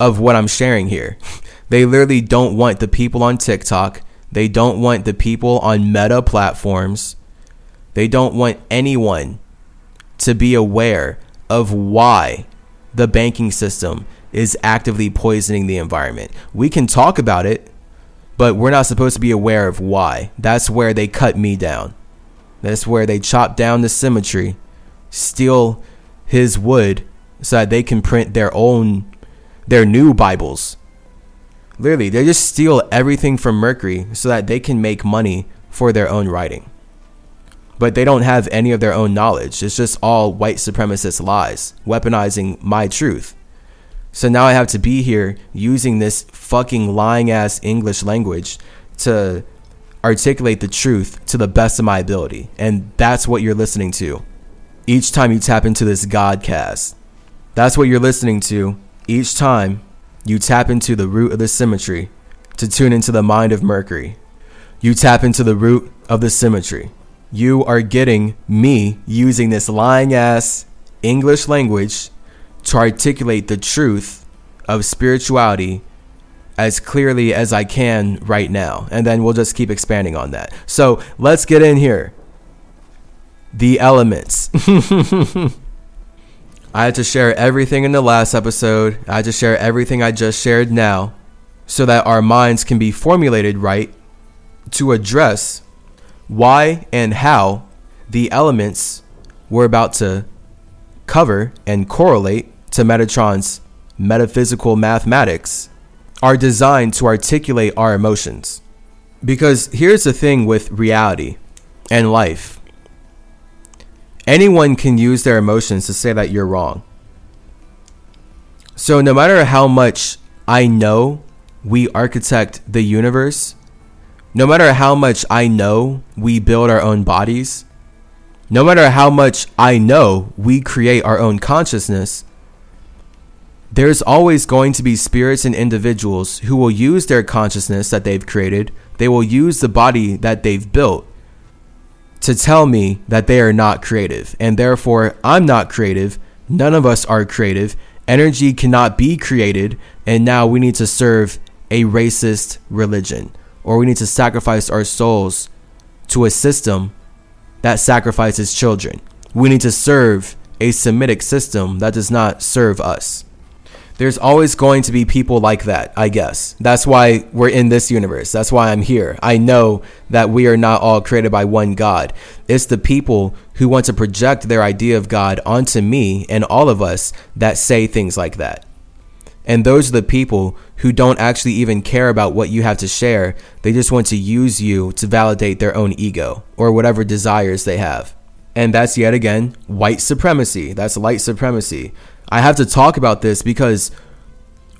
of what I'm sharing here. They literally don't want the people on TikTok. They don't want the people on meta platforms. They don't want anyone to be aware of why the banking system is actively poisoning the environment. We can talk about it, but we're not supposed to be aware of why. That's where they cut me down. That's where they chop down the symmetry, steal his wood so that they can print their own their new Bibles Literally, they just steal everything from Mercury so that they can make money for their own writing. But they don't have any of their own knowledge. It's just all white supremacist lies, weaponizing my truth. So now I have to be here using this fucking lying ass English language to articulate the truth to the best of my ability. And that's what you're listening to each time you tap into this Godcast. That's what you're listening to each time you tap into the root of the symmetry to tune into the mind of Mercury. You tap into the root of the symmetry you are getting me using this lying ass English language to articulate the truth of spirituality as clearly as I can right now. And then we'll just keep expanding on that. So let's get in here. The elements. I had to share everything in the last episode. I had to share everything I just shared now so that our minds can be formulated right to address why and how the elements we're about to cover and correlate to Metatron's metaphysical mathematics are designed to articulate our emotions. Because here's the thing with reality and life anyone can use their emotions to say that you're wrong. So, no matter how much I know we architect the universe, no matter how much I know we build our own bodies, no matter how much I know we create our own consciousness, there's always going to be spirits and individuals who will use their consciousness that they've created, they will use the body that they've built to tell me that they are not creative. And therefore, I'm not creative. None of us are creative. Energy cannot be created. And now we need to serve a racist religion, or we need to sacrifice our souls to a system that sacrifices children. We need to serve a Semitic system that does not serve us there's always going to be people like that, I guess. That's why we're in this universe. That's why I'm here. I know that we are not all created by one God. It's the people who want to project their idea of God onto me and all of us that say things like that. And those are the people who don't actually even care about what you have to share. They just want to use you to validate their own ego or whatever desires they have. And that's yet again white supremacy. That's light supremacy. I have to talk about this because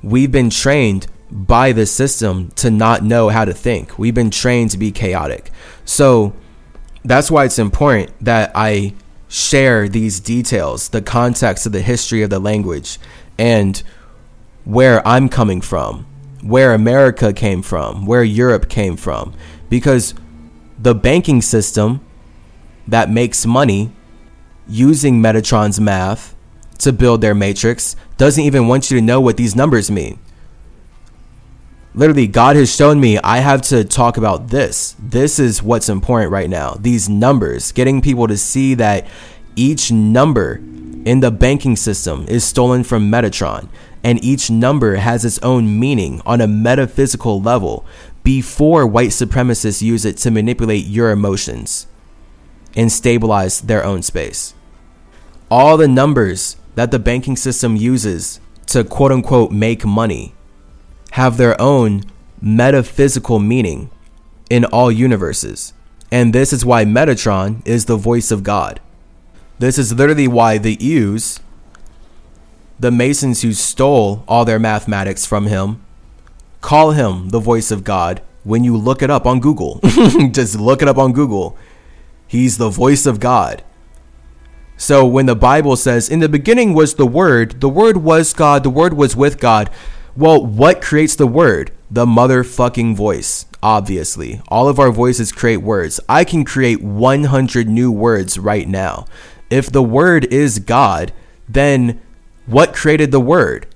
we've been trained by the system to not know how to think. We've been trained to be chaotic. So that's why it's important that I share these details, the context of the history of the language, and where I'm coming from, where America came from, where Europe came from. Because the banking system that makes money using Metatron's math to build their matrix doesn't even want you to know what these numbers mean. Literally, God has shown me I have to talk about this. This is what's important right now. These numbers, getting people to see that each number in the banking system is stolen from Metatron, and each number has its own meaning on a metaphysical level before white supremacists use it to manipulate your emotions and stabilize their own space. All the numbers that the banking system uses to quote unquote make money have their own metaphysical meaning in all universes. And this is why Metatron is the voice of God. This is literally why the Ews, the Masons who stole all their mathematics from him, call him the voice of God when you look it up on Google. Just look it up on Google. He's the voice of God. So when the Bible says, in the beginning was the Word, the Word was God, the Word was with God. Well, what creates the Word? The motherfucking voice, obviously. All of our voices create words. I can create 100 new words right now. If the Word is God, then what created the Word?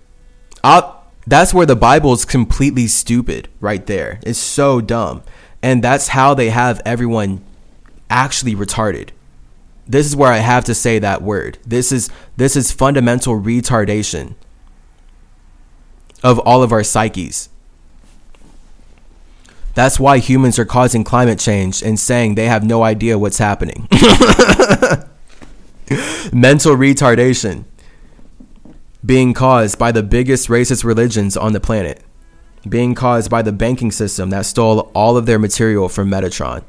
Uh, that's where the Bible is completely stupid right there. It's so dumb. And that's how they have everyone actually retarded this is where I have to say that word. This is this is fundamental retardation of all of our psyches. That's why humans are causing climate change and saying they have no idea what's happening. Mental retardation being caused by the biggest racist religions on the planet, being caused by the banking system that stole all of their material from Metatron.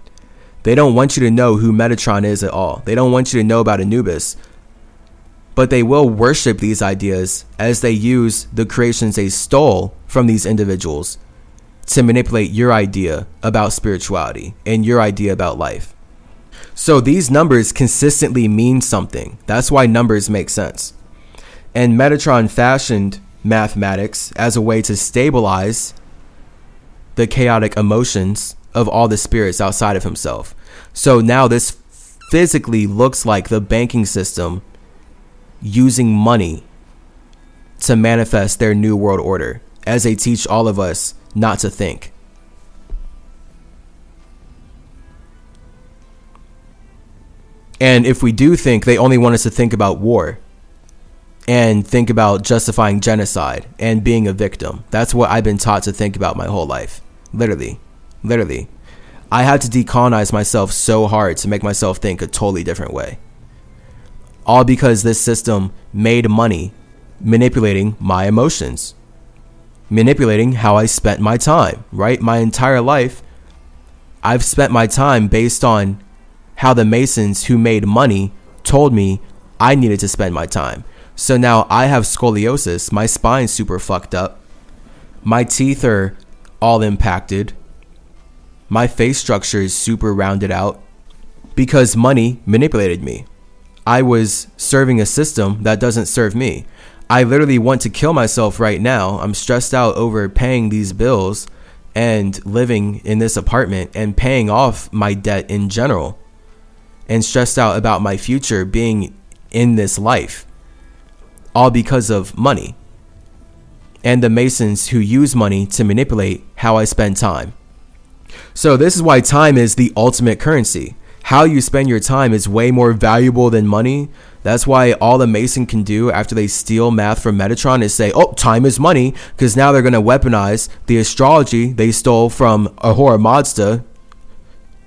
They don't want you to know who Metatron is at all. They don't want you to know about Anubis. But they will worship these ideas as they use the creations they stole from these individuals to manipulate your idea about spirituality and your idea about life. So these numbers consistently mean something. That's why numbers make sense. And Metatron fashioned mathematics as a way to stabilize the chaotic emotions of all the spirits outside of himself. So now this physically looks like the banking system using money to manifest their new world order as they teach all of us not to think. And if we do think, they only want us to think about war and think about justifying genocide and being a victim. That's what I've been taught to think about my whole life. Literally. Literally. I had to decolonize myself so hard to make myself think a totally different way. All because this system made money manipulating my emotions, manipulating how I spent my time, right? My entire life, I've spent my time based on how the Masons who made money told me I needed to spend my time. So now I have scoliosis, my spine's super fucked up, my teeth are all impacted, my face structure is super rounded out because money manipulated me. I was serving a system that doesn't serve me. I literally want to kill myself right now. I'm stressed out over paying these bills and living in this apartment and paying off my debt in general and stressed out about my future being in this life, all because of money and the Masons who use money to manipulate how I spend time. So, this is why time is the ultimate currency. How you spend your time is way more valuable than money. That's why all the Mason can do after they steal math from Metatron is say, oh, time is money, because now they're going to weaponize the astrology they stole from Ahura Mazda,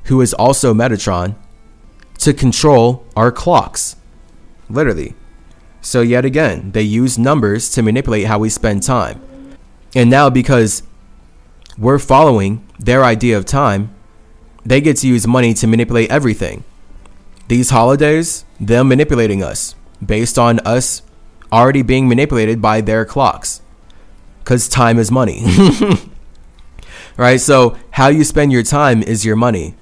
who is also Metatron, to control our clocks. Literally. So, yet again, they use numbers to manipulate how we spend time. And now, because we're following their idea of time, they get to use money to manipulate everything. These holidays, them manipulating us based on us already being manipulated by their clocks. Because time is money. right? So, how you spend your time is your money.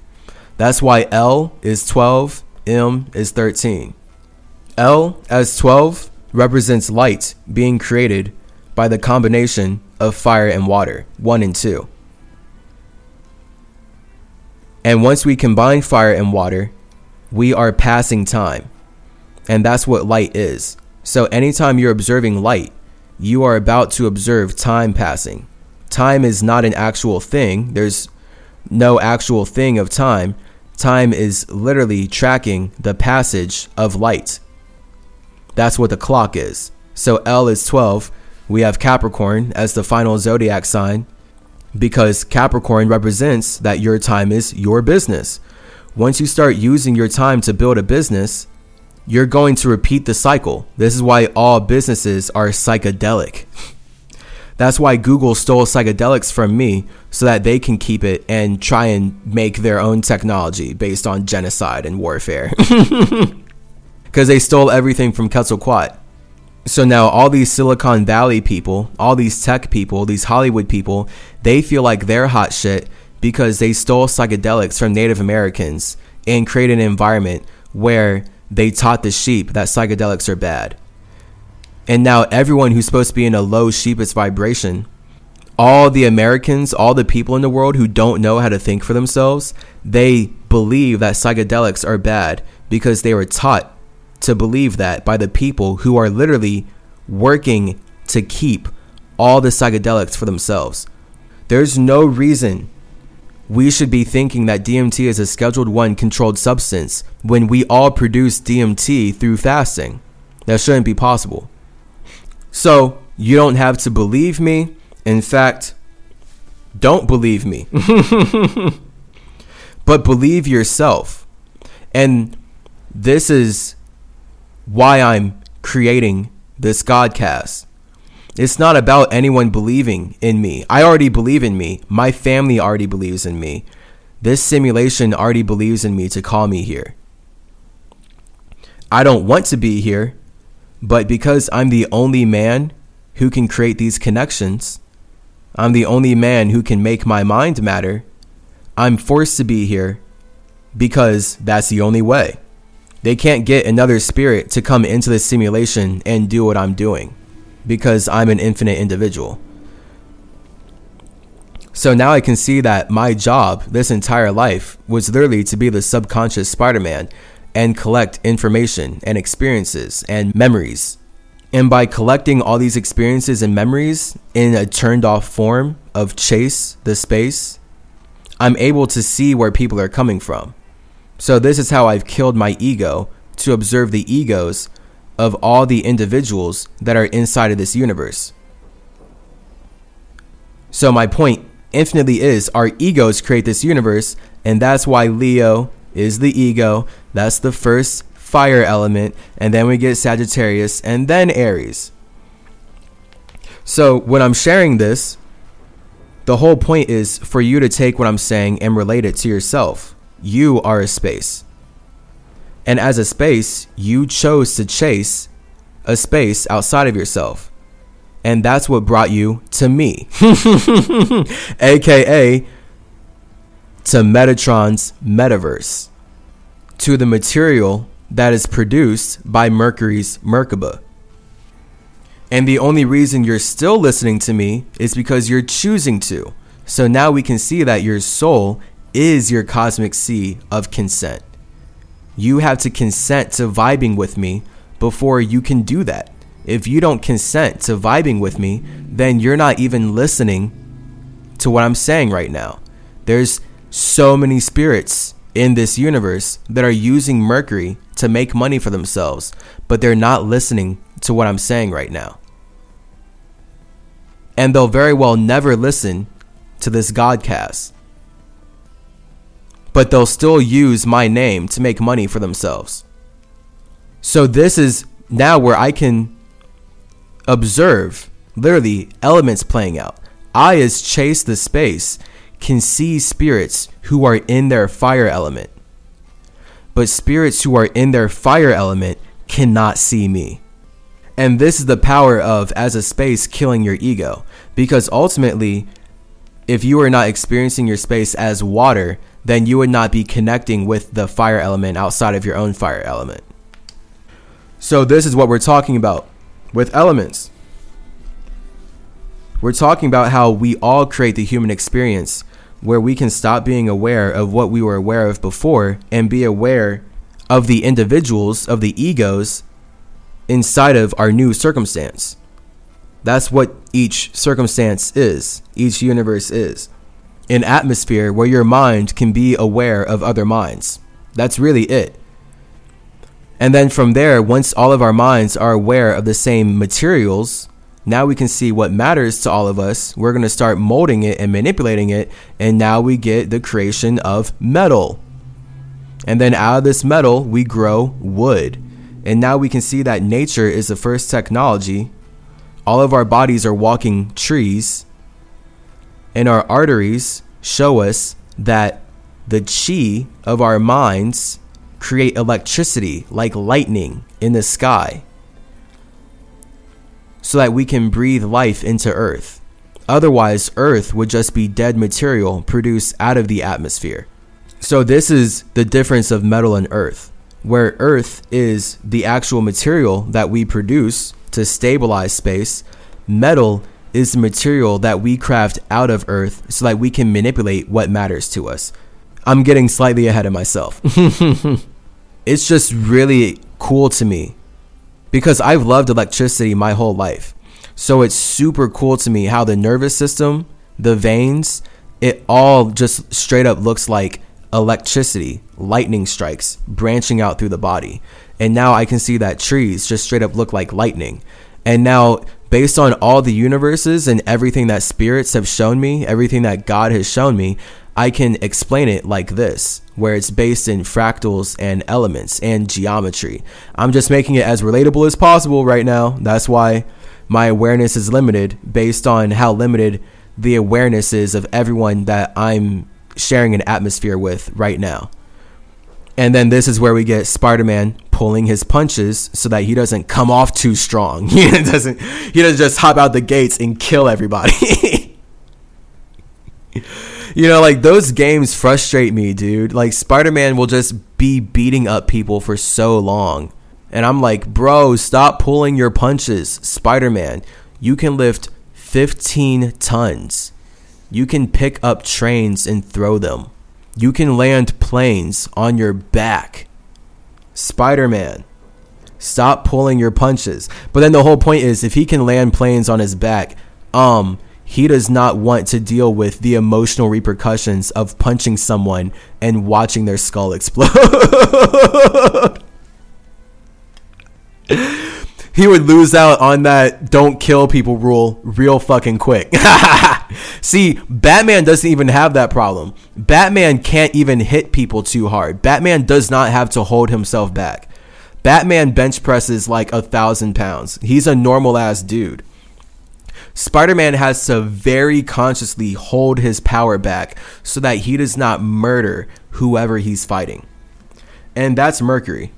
That's why L is 12, M is 13. L as 12 represents light being created by the combination of fire and water, 1 and 2. And once we combine fire and water, we are passing time. And that's what light is. So anytime you're observing light, you are about to observe time passing. Time is not an actual thing. There's no actual thing of time. Time is literally tracking the passage of light. That's what the clock is. So L is 12. We have Capricorn as the final zodiac sign because Capricorn represents that your time is your business. Once you start using your time to build a business, you're going to repeat the cycle. This is why all businesses are psychedelic. That's why Google stole psychedelics from me so that they can keep it and try and make their own technology based on genocide and warfare. Because they stole everything from Quetzalcoatl. So now all these Silicon Valley people, all these tech people, these Hollywood people, they feel like they're hot shit because they stole psychedelics from Native Americans and created an environment where they taught the sheep that psychedelics are bad. And now everyone who's supposed to be in a low sheepish vibration, all the Americans, all the people in the world who don't know how to think for themselves, they believe that psychedelics are bad because they were taught to believe that by the people who are literally working to keep all the psychedelics for themselves. There's no reason we should be thinking that DMT is a scheduled 1 controlled substance when we all produce DMT through fasting. That shouldn't be possible. So, you don't have to believe me. In fact, don't believe me. but believe yourself. And this is why I'm creating this Godcast. It's not about anyone believing in me. I already believe in me. My family already believes in me. This simulation already believes in me to call me here. I don't want to be here, but because I'm the only man who can create these connections, I'm the only man who can make my mind matter, I'm forced to be here because that's the only way. They can't get another spirit to come into the simulation and do what I'm doing because I'm an infinite individual. So now I can see that my job this entire life was literally to be the subconscious Spider Man and collect information and experiences and memories. And by collecting all these experiences and memories in a turned off form of chase the space, I'm able to see where people are coming from. So, this is how I've killed my ego to observe the egos of all the individuals that are inside of this universe. So, my point infinitely is our egos create this universe, and that's why Leo is the ego. That's the first fire element, and then we get Sagittarius and then Aries. So, when I'm sharing this, the whole point is for you to take what I'm saying and relate it to yourself. You are a space. And as a space, you chose to chase a space outside of yourself. And that's what brought you to me, aka to Metatron's metaverse, to the material that is produced by Mercury's Merkaba. And the only reason you're still listening to me is because you're choosing to. So now we can see that your soul is your cosmic sea of consent. You have to consent to vibing with me before you can do that. If you don't consent to vibing with me, then you're not even listening to what I'm saying right now. There's so many spirits in this universe that are using Mercury to make money for themselves, but they're not listening to what I'm saying right now. And they'll very well never listen to this Godcast. But they'll still use my name to make money for themselves. So, this is now where I can observe literally elements playing out. I, as Chase the Space, can see spirits who are in their fire element. But spirits who are in their fire element cannot see me. And this is the power of, as a space, killing your ego. Because ultimately, if you are not experiencing your space as water, then you would not be connecting with the fire element outside of your own fire element. So, this is what we're talking about with elements. We're talking about how we all create the human experience where we can stop being aware of what we were aware of before and be aware of the individuals, of the egos inside of our new circumstance. That's what each circumstance is, each universe is. An atmosphere where your mind can be aware of other minds. That's really it. And then from there, once all of our minds are aware of the same materials, now we can see what matters to all of us. We're going to start molding it and manipulating it. And now we get the creation of metal. And then out of this metal, we grow wood. And now we can see that nature is the first technology. All of our bodies are walking trees. And our arteries show us that the chi of our minds create electricity like lightning in the sky so that we can breathe life into Earth. Otherwise, Earth would just be dead material produced out of the atmosphere. So, this is the difference of metal and Earth, where Earth is the actual material that we produce to stabilize space. Metal is the material that we craft out of Earth so that we can manipulate what matters to us. I'm getting slightly ahead of myself. it's just really cool to me because I've loved electricity my whole life. So it's super cool to me how the nervous system, the veins, it all just straight up looks like electricity, lightning strikes branching out through the body. And now I can see that trees just straight up look like lightning. And now, based on all the universes and everything that spirits have shown me, everything that God has shown me, I can explain it like this, where it's based in fractals and elements and geometry. I'm just making it as relatable as possible right now. That's why my awareness is limited based on how limited the awareness is of everyone that I'm sharing an atmosphere with right now. And then this is where we get Spider-Man pulling his punches so that he doesn't come off too strong. He doesn't he doesn't just hop out the gates and kill everybody. You know, like those games frustrate me, dude. Like Spider Man will just be beating up people for so long. And I'm like, bro, stop pulling your punches. Spider Man, you can lift 15 tons. You can pick up trains and throw them. You can land planes on your back. Spider Man. Stop pulling your punches. But then the whole point is if he can land planes on his back, um, he does not want to deal with the emotional repercussions of punching someone and watching their skull explode. he would lose out on that don't kill people rule real fucking quick. See, Batman doesn't even have that problem. Batman can't even hit people too hard. Batman does not have to hold himself back. Batman bench presses like a thousand pounds. He's a normal ass dude. Spider Man has to very consciously hold his power back so that he does not murder whoever he's fighting. And that's Mercury.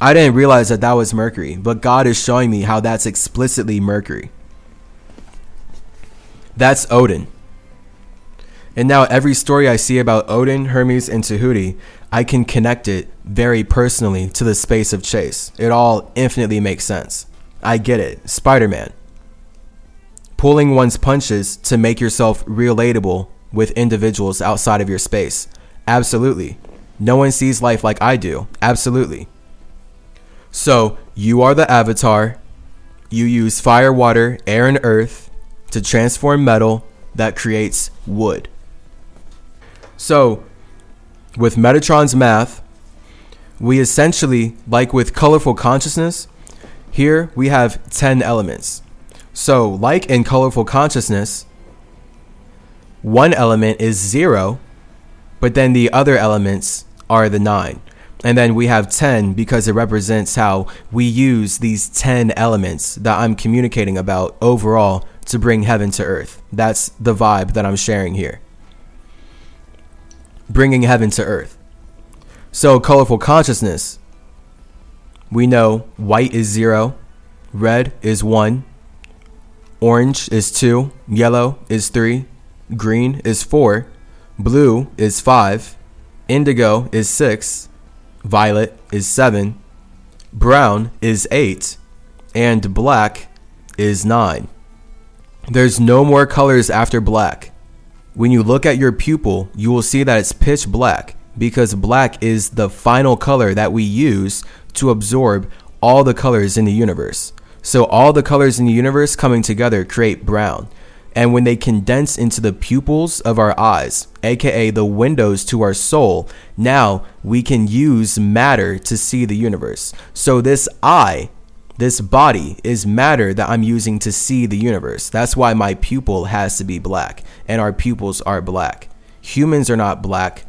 I didn't realize that that was Mercury, but God is showing me how that's explicitly Mercury. That's Odin. And now every story I see about Odin, Hermes, and Tahuti, I can connect it very personally to the space of Chase. It all infinitely makes sense. I get it. Spider Man. Pulling one's punches to make yourself relatable with individuals outside of your space. Absolutely. No one sees life like I do. Absolutely. So you are the avatar. You use fire, water, air, and earth to transform metal that creates wood. So, with Metatron's math, we essentially, like with colorful consciousness, here we have 10 elements. So, like in colorful consciousness, one element is zero, but then the other elements are the nine. And then we have 10 because it represents how we use these 10 elements that I'm communicating about overall to bring heaven to earth. That's the vibe that I'm sharing here. Bringing heaven to earth. So, colorful consciousness. We know white is zero, red is one, orange is two, yellow is three, green is four, blue is five, indigo is six, violet is 7, brown is 8, and black is 9. There's no more colors after black. When you look at your pupil, you will see that it's pitch black because black is the final color that we use to absorb all the colors in the universe. So all the colors in the universe coming together create brown. And when they condense into the pupils of our eyes, aka the windows to our soul, now we can use matter to see the universe. So this eye, this body is matter that I'm using to see the universe. That's why my pupil has to be black, and our pupils are black. Humans are not black,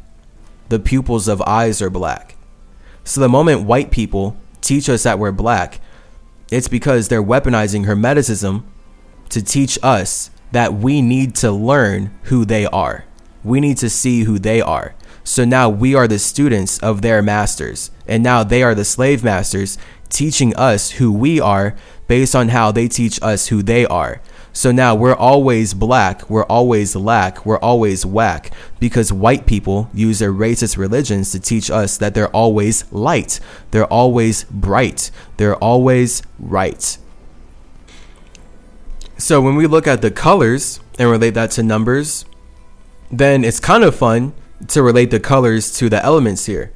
the pupils of eyes are black. So the moment white people teach us that we're black, it's because they're weaponizing Hermeticism to teach us that we need to learn who they are. We need to see who they are. So now we are the students of their masters, and now they are the slave masters teaching us who we are based on how they teach us who they are. So now we're always black, we're always lack, we're always whack because white people use their racist religions to teach us that they're always light, they're always bright, they're always right. So when we look at the colors and relate that to numbers, then it's kind of fun to relate the colors to the elements here.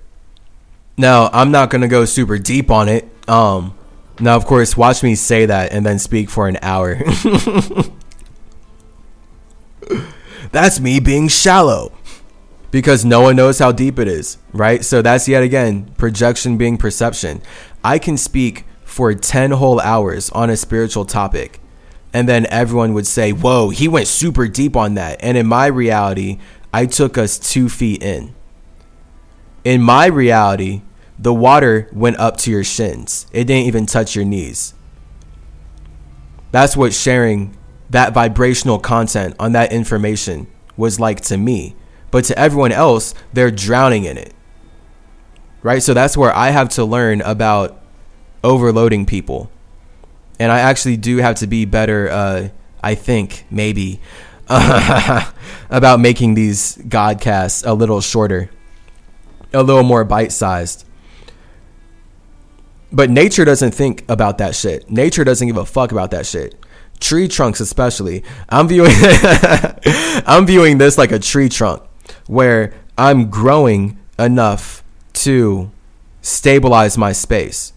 Now, I'm not going to go super deep on it. Um, now, of course, watch me say that and then speak for an hour. that's me being shallow because no one knows how deep it is, right? So that's yet again projection being perception. I can speak for 10 whole hours on a spiritual topic and then everyone would say, Whoa, he went super deep on that. And in my reality, I took us two feet in. In my reality, the water went up to your shins, it didn't even touch your knees. That's what sharing that vibrational content on that information was like to me. But to everyone else, they're drowning in it. Right? So that's where I have to learn about overloading people and I actually do have to be better. Uh, I think maybe about making these godcasts a little shorter, a little more bite sized. But nature doesn't think about that shit. Nature doesn't give a fuck about that shit. Tree trunks, especially. I'm viewing, I'm viewing this like a tree trunk, where I'm growing enough to stabilize my space,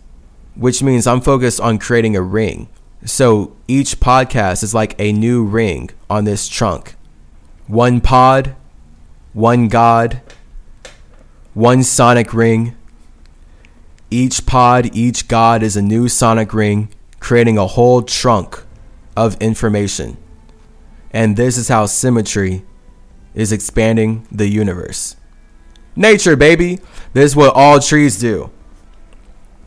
which means I'm focused on creating a ring. So each podcast is like a new ring on this trunk. One pod, one God, one sonic ring. Each pod, each God is a new sonic ring, creating a whole trunk of information. And this is how symmetry is expanding the universe. Nature, baby. This is what all trees do.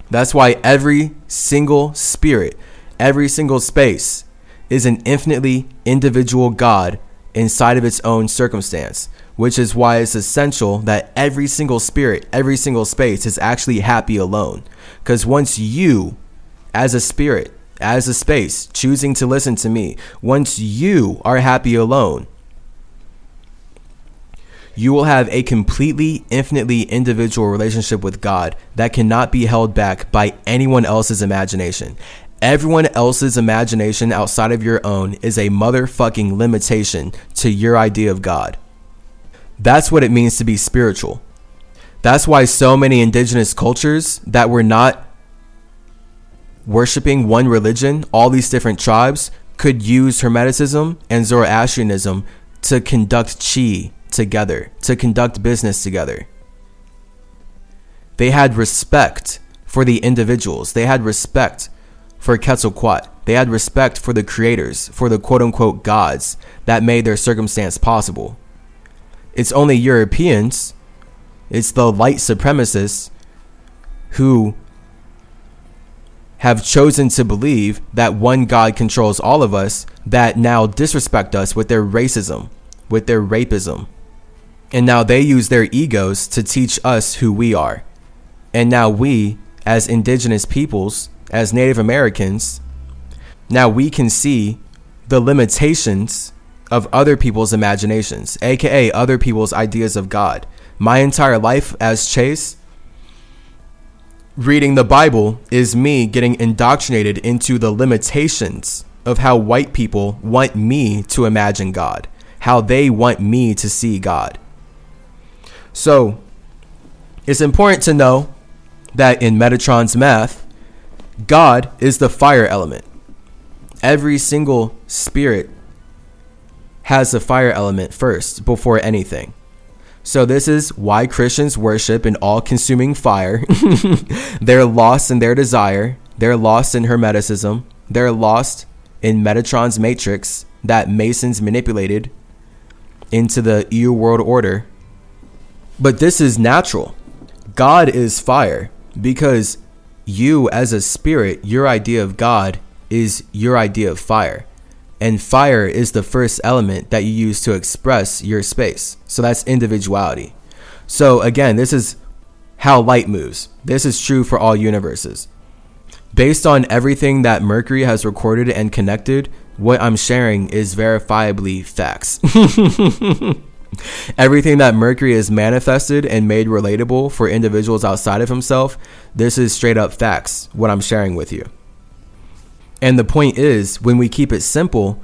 That's why every single spirit, every single space is an infinitely individual God inside of its own circumstance, which is why it's essential that every single spirit, every single space is actually happy alone. Because once you, as a spirit, as a space, choosing to listen to me, once you are happy alone, you will have a completely, infinitely individual relationship with God that cannot be held back by anyone else's imagination. Everyone else's imagination outside of your own is a motherfucking limitation to your idea of God. That's what it means to be spiritual. That's why so many indigenous cultures that were not worshiping one religion, all these different tribes could use Hermeticism and Zoroastrianism to conduct chi together, to conduct business together. They had respect for the individuals. They had respect for Quetzalcoatl. They had respect for the creators, for the quote unquote gods that made their circumstance possible. It's only Europeans, it's the light supremacists who have chosen to believe that one God controls all of us that now disrespect us with their racism, with their rapism. And now they use their egos to teach us who we are. And now we, as indigenous peoples, as Native Americans, now we can see the limitations of other people's imaginations, aka other people's ideas of God. My entire life as Chase, reading the Bible is me getting indoctrinated into the limitations of how white people want me to imagine God, how they want me to see God. So it's important to know that in Metatron's math, God is the fire element. Every single spirit has the fire element first before anything. So, this is why Christians worship an all consuming fire. they're lost in their desire, they're lost in Hermeticism, they're lost in Metatron's matrix that Masons manipulated into the EU world order but this is natural. God is fire because you, as a spirit, your idea of God is your idea of fire. And fire is the first element that you use to express your space. So that's individuality. So again, this is how light moves. This is true for all universes. Based on everything that Mercury has recorded and connected, what I'm sharing is verifiably facts. Everything that Mercury has manifested and made relatable for individuals outside of himself, this is straight up facts, what I'm sharing with you. And the point is, when we keep it simple,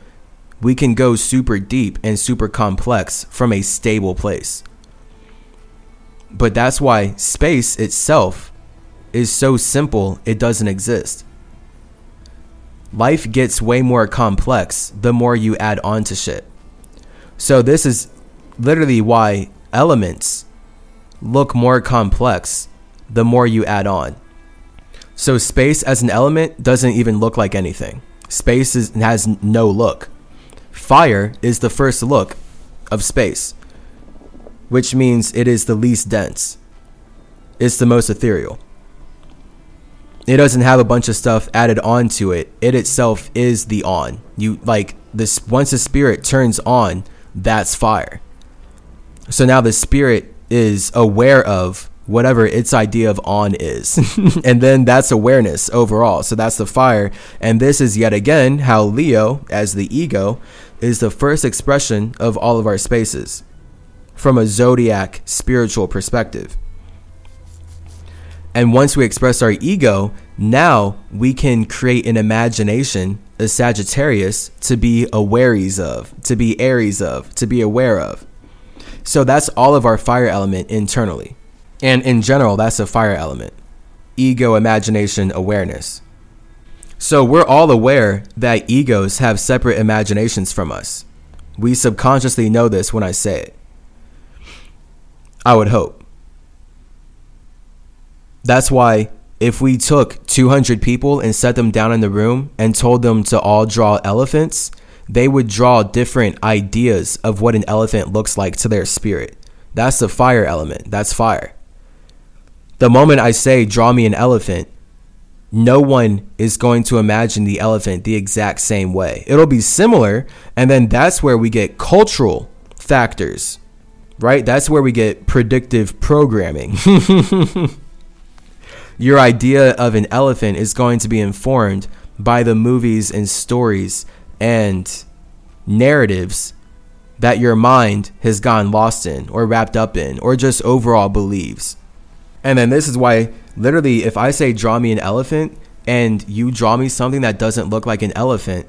we can go super deep and super complex from a stable place. But that's why space itself is so simple, it doesn't exist. Life gets way more complex the more you add on to shit. So, this is literally why elements look more complex the more you add on. So space as an element doesn't even look like anything. Space is, has no look. Fire is the first look of space, which means it is the least dense. It's the most ethereal. It doesn't have a bunch of stuff added onto it. It itself is the on. You like this once the spirit turns on, that's fire. So now the spirit is aware of whatever its idea of on is. and then that's awareness overall. So that's the fire. And this is yet again how Leo, as the ego, is the first expression of all of our spaces from a zodiac spiritual perspective. And once we express our ego, now we can create an imagination, a Sagittarius, to be awares of, to be Aries of, to be aware of. So that's all of our fire element internally. And in general, that's a fire element. ego imagination awareness. So we're all aware that egos have separate imaginations from us. We subconsciously know this when I say it. I would hope. That's why if we took 200 people and set them down in the room and told them to all draw elephants, they would draw different ideas of what an elephant looks like to their spirit. That's the fire element. That's fire. The moment I say, draw me an elephant, no one is going to imagine the elephant the exact same way. It'll be similar, and then that's where we get cultural factors, right? That's where we get predictive programming. Your idea of an elephant is going to be informed by the movies and stories and narratives that your mind has gone lost in or wrapped up in or just overall believes. And then this is why, literally, if I say, draw me an elephant, and you draw me something that doesn't look like an elephant,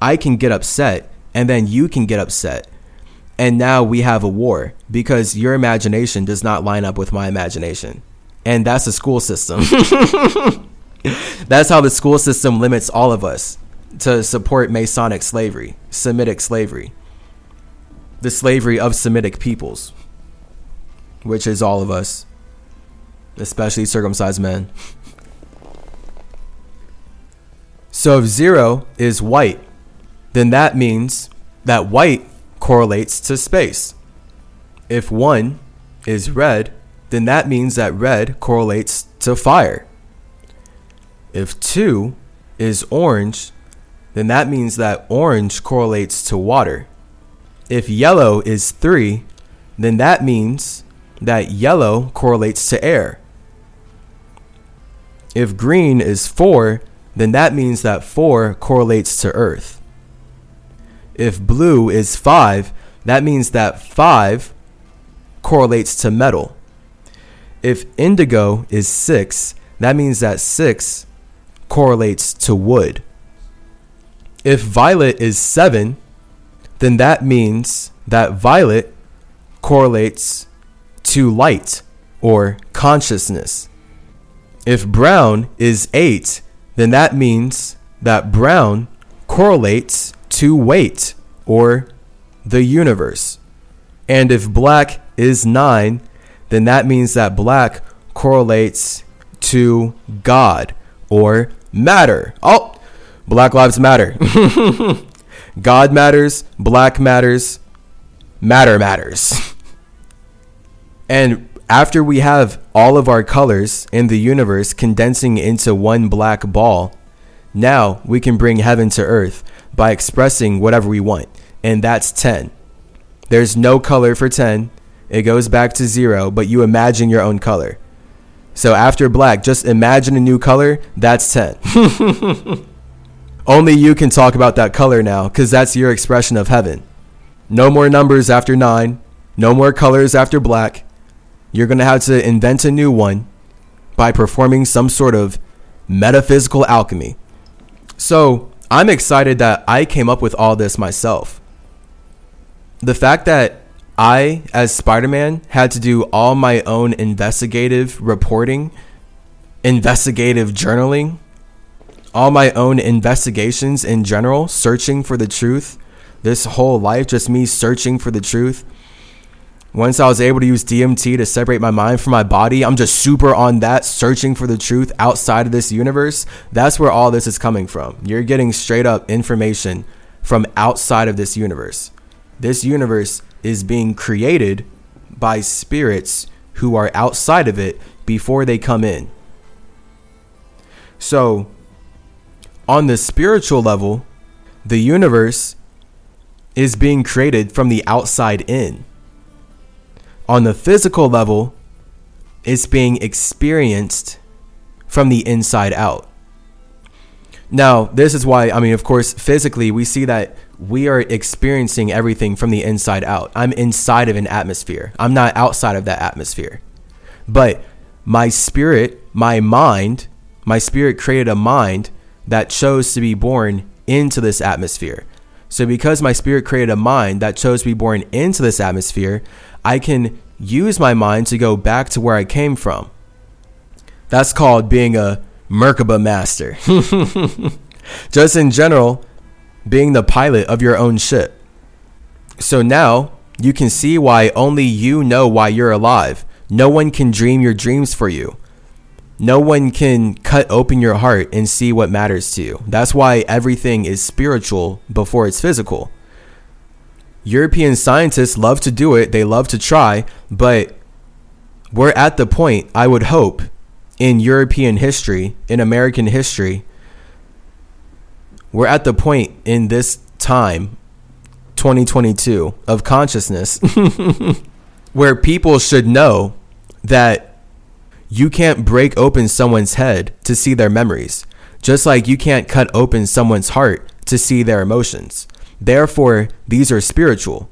I can get upset, and then you can get upset. And now we have a war because your imagination does not line up with my imagination. And that's the school system. that's how the school system limits all of us to support Masonic slavery, Semitic slavery, the slavery of Semitic peoples, which is all of us, especially circumcised men. So if zero is white, then that means that white correlates to space. If one is red, then that means that red correlates to fire. If two is orange, then that means that orange correlates to water. If yellow is 3, then that means that yellow correlates to air. If green is 4, then that means that 4 correlates to earth. If blue is 5, that means that 5 correlates to metal. If indigo is 6, that means that 6 correlates to wood. If violet is 7, then that means that violet correlates to light or consciousness. If brown is 8, then that means that brown correlates to weight or the universe. And if black is 9, then that means that black correlates to God or matter. Oh, Black Lives Matter. God matters, black matters, matter matters. And after we have all of our colors in the universe condensing into one black ball, now we can bring heaven to earth by expressing whatever we want. And that's 10. There's no color for 10. It goes back to zero, but you imagine your own color. So after black, just imagine a new color. That's 10. Only you can talk about that color now because that's your expression of heaven. No more numbers after nine, no more colors after black. You're going to have to invent a new one by performing some sort of metaphysical alchemy. So I'm excited that I came up with all this myself. The fact that I, as Spider Man, had to do all my own investigative reporting, investigative journaling, all my own investigations in general, searching for the truth. This whole life, just me searching for the truth. Once I was able to use DMT to separate my mind from my body, I'm just super on that, searching for the truth outside of this universe. That's where all this is coming from. You're getting straight up information from outside of this universe. This universe is being created by spirits who are outside of it before they come in. So, on the spiritual level, the universe is being created from the outside in. On the physical level, it's being experienced from the inside out. Now, this is why, I mean, of course, physically, we see that we are experiencing everything from the inside out. I'm inside of an atmosphere, I'm not outside of that atmosphere. But my spirit, my mind, my spirit created a mind that chose to be born into this atmosphere. So, because my spirit created a mind that chose to be born into this atmosphere, I can use my mind to go back to where I came from. That's called being a Merkaba master. Just in general, being the pilot of your own ship. So now you can see why only you know why you're alive. No one can dream your dreams for you. No one can cut open your heart and see what matters to you. That's why everything is spiritual before it's physical. European scientists love to do it, they love to try, but we're at the point, I would hope, in European history, in American history, we're at the point in this time, 2022, of consciousness, where people should know that you can't break open someone's head to see their memories, just like you can't cut open someone's heart to see their emotions. Therefore, these are spiritual.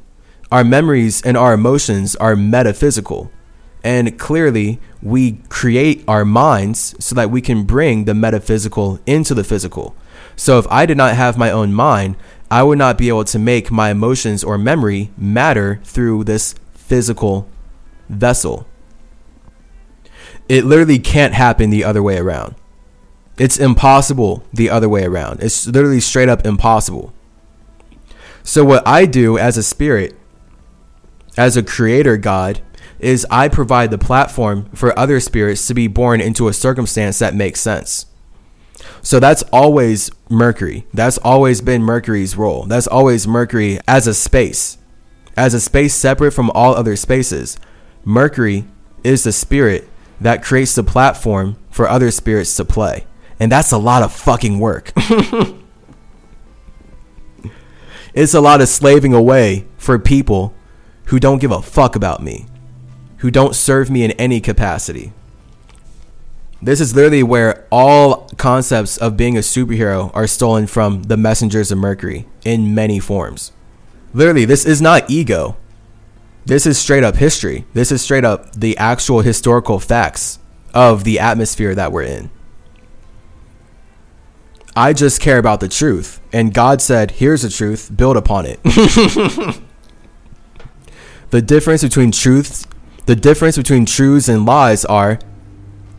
Our memories and our emotions are metaphysical. And clearly, we create our minds so that we can bring the metaphysical into the physical. So, if I did not have my own mind, I would not be able to make my emotions or memory matter through this physical vessel. It literally can't happen the other way around. It's impossible the other way around. It's literally straight up impossible. So, what I do as a spirit, as a creator God, is I provide the platform for other spirits to be born into a circumstance that makes sense. So that's always Mercury. That's always been Mercury's role. That's always Mercury as a space, as a space separate from all other spaces. Mercury is the spirit that creates the platform for other spirits to play. And that's a lot of fucking work. it's a lot of slaving away for people who don't give a fuck about me, who don't serve me in any capacity. This is literally where all concepts of being a superhero are stolen from the messengers of Mercury in many forms. Literally, this is not ego. This is straight up history. This is straight up the actual historical facts of the atmosphere that we're in. I just care about the truth. And God said, here's the truth, build upon it. the difference between truths, the difference between truths and lies are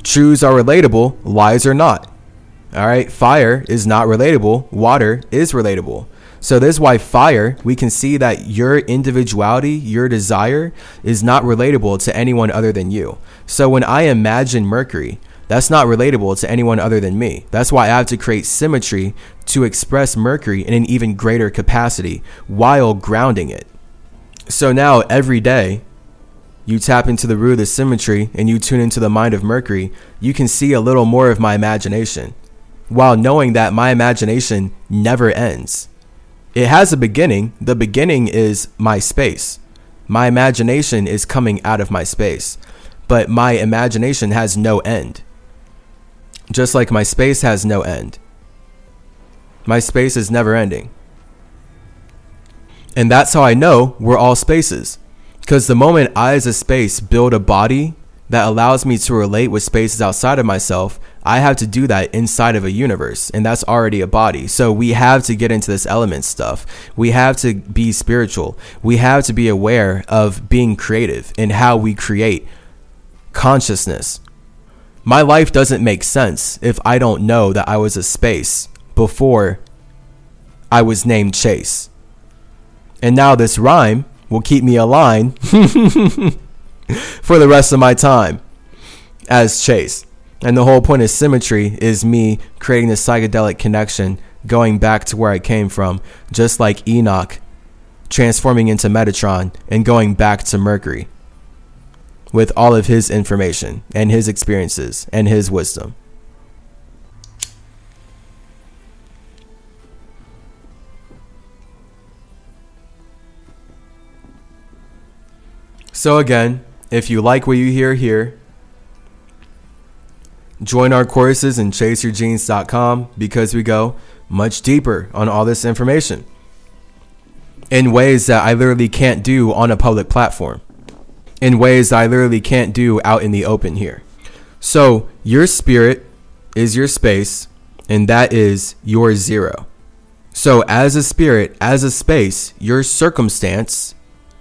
truths are relatable, lies are not. All right, fire is not relatable, water is relatable. So this is why fire, we can see that your individuality, your desire is not relatable to anyone other than you. So when I imagine Mercury, that's not relatable to anyone other than me. That's why I have to create symmetry to express Mercury in an even greater capacity while grounding it. So now every day, you tap into the root of the symmetry and you tune into the mind of Mercury, you can see a little more of my imagination while knowing that my imagination never ends. It has a beginning. The beginning is my space. My imagination is coming out of my space, but my imagination has no end. Just like my space has no end. My space is never ending. And that's how I know we're all spaces. Because the moment I, as a space, build a body that allows me to relate with spaces outside of myself, I have to do that inside of a universe, and that's already a body. So we have to get into this element stuff. We have to be spiritual. We have to be aware of being creative and how we create consciousness. My life doesn't make sense if I don't know that I was a space before I was named Chase. And now this rhyme will keep me aligned for the rest of my time as Chase. And the whole point of symmetry is me creating this psychedelic connection, going back to where I came from, just like Enoch transforming into Metatron and going back to Mercury with all of his information and his experiences and his wisdom. So, again, if you like what you hear here, Join our courses in chaseyourgenes.com because we go much deeper on all this information in ways that I literally can't do on a public platform, in ways that I literally can't do out in the open here. So, your spirit is your space, and that is your zero. So, as a spirit, as a space, your circumstance,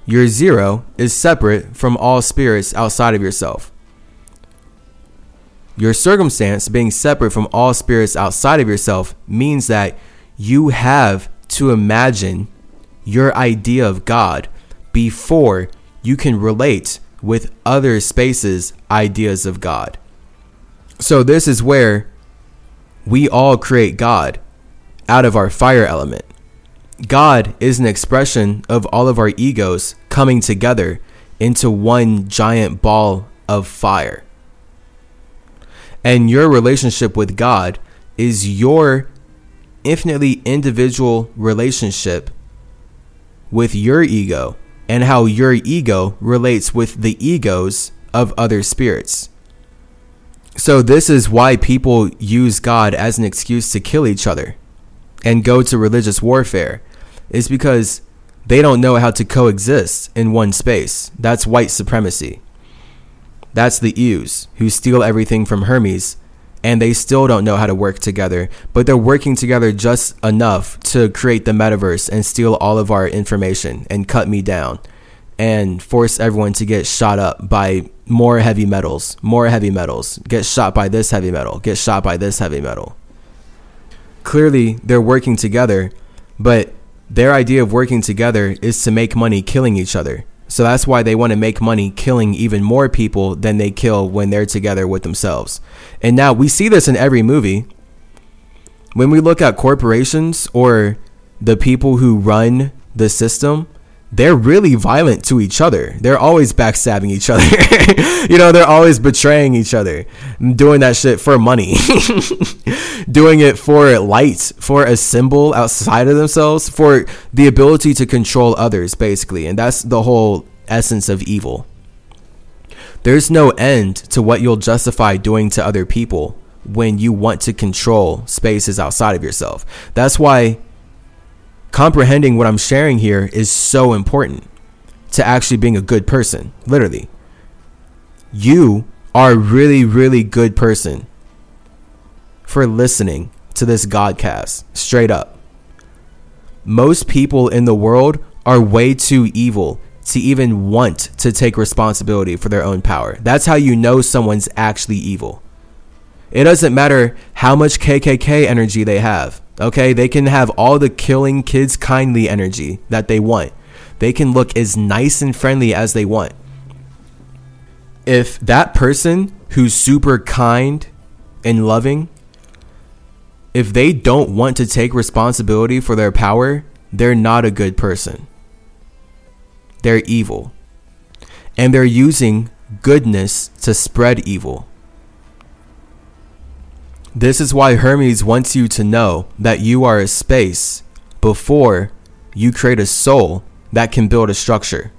your zero, is separate from all spirits outside of yourself. Your circumstance, being separate from all spirits outside of yourself, means that you have to imagine your idea of God before you can relate with other spaces' ideas of God. So, this is where we all create God out of our fire element. God is an expression of all of our egos coming together into one giant ball of fire. And your relationship with God is your infinitely individual relationship with your ego and how your ego relates with the egos of other spirits. So, this is why people use God as an excuse to kill each other and go to religious warfare, is because they don't know how to coexist in one space. That's white supremacy. That's the Eus who steal everything from Hermes and they still don't know how to work together, but they're working together just enough to create the metaverse and steal all of our information and cut me down and force everyone to get shot up by more heavy metals, more heavy metals, get shot by this heavy metal, get shot by this heavy metal. Clearly, they're working together, but their idea of working together is to make money killing each other. So that's why they want to make money killing even more people than they kill when they're together with themselves. And now we see this in every movie. When we look at corporations or the people who run the system, they're really violent to each other. They're always backstabbing each other. you know, they're always betraying each other, doing that shit for money, doing it for light, for a symbol outside of themselves, for the ability to control others, basically. And that's the whole essence of evil. There's no end to what you'll justify doing to other people when you want to control spaces outside of yourself. That's why comprehending what I'm sharing here is so important to actually being a good person. Literally. You are a really, really good person for listening to this Godcast. Straight up. Most people in the world are way too evil to even want to take responsibility for their own power. That's how you know someone's actually evil. It doesn't matter how much KKK energy they have. Okay, they can have all the killing kids kindly energy that they want. They can look as nice and friendly as they want. If that person who's super kind and loving, if they don't want to take responsibility for their power, they're not a good person. They're evil. And they're using goodness to spread evil. This is why Hermes wants you to know that you are a space before you create a soul that can build a structure.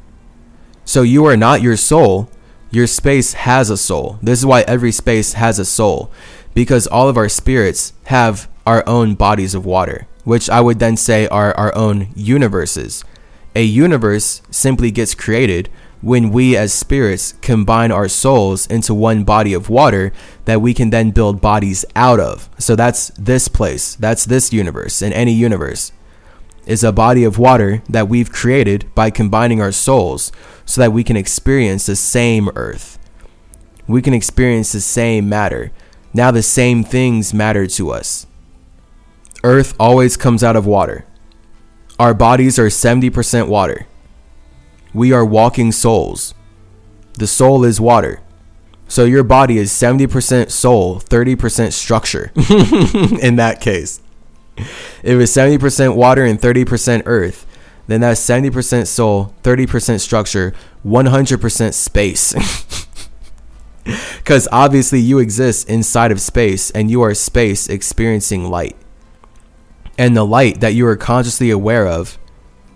So you are not your soul, your space has a soul. This is why every space has a soul, because all of our spirits have our own bodies of water, which I would then say are our own universes. A universe simply gets created when we as spirits combine our souls into one body of water that we can then build bodies out of. So that's this place, that's this universe, and any universe is a body of water that we've created by combining our souls so that we can experience the same earth. We can experience the same matter. Now the same things matter to us. Earth always comes out of water. Our bodies are 70% water. We are walking souls. The soul is water. So your body is 70% soul, 30% structure in that case. If it's 70% water and 30% earth, then that's 70% soul, 30% structure, 100% space. Because obviously you exist inside of space and you are space experiencing light. And the light that you are consciously aware of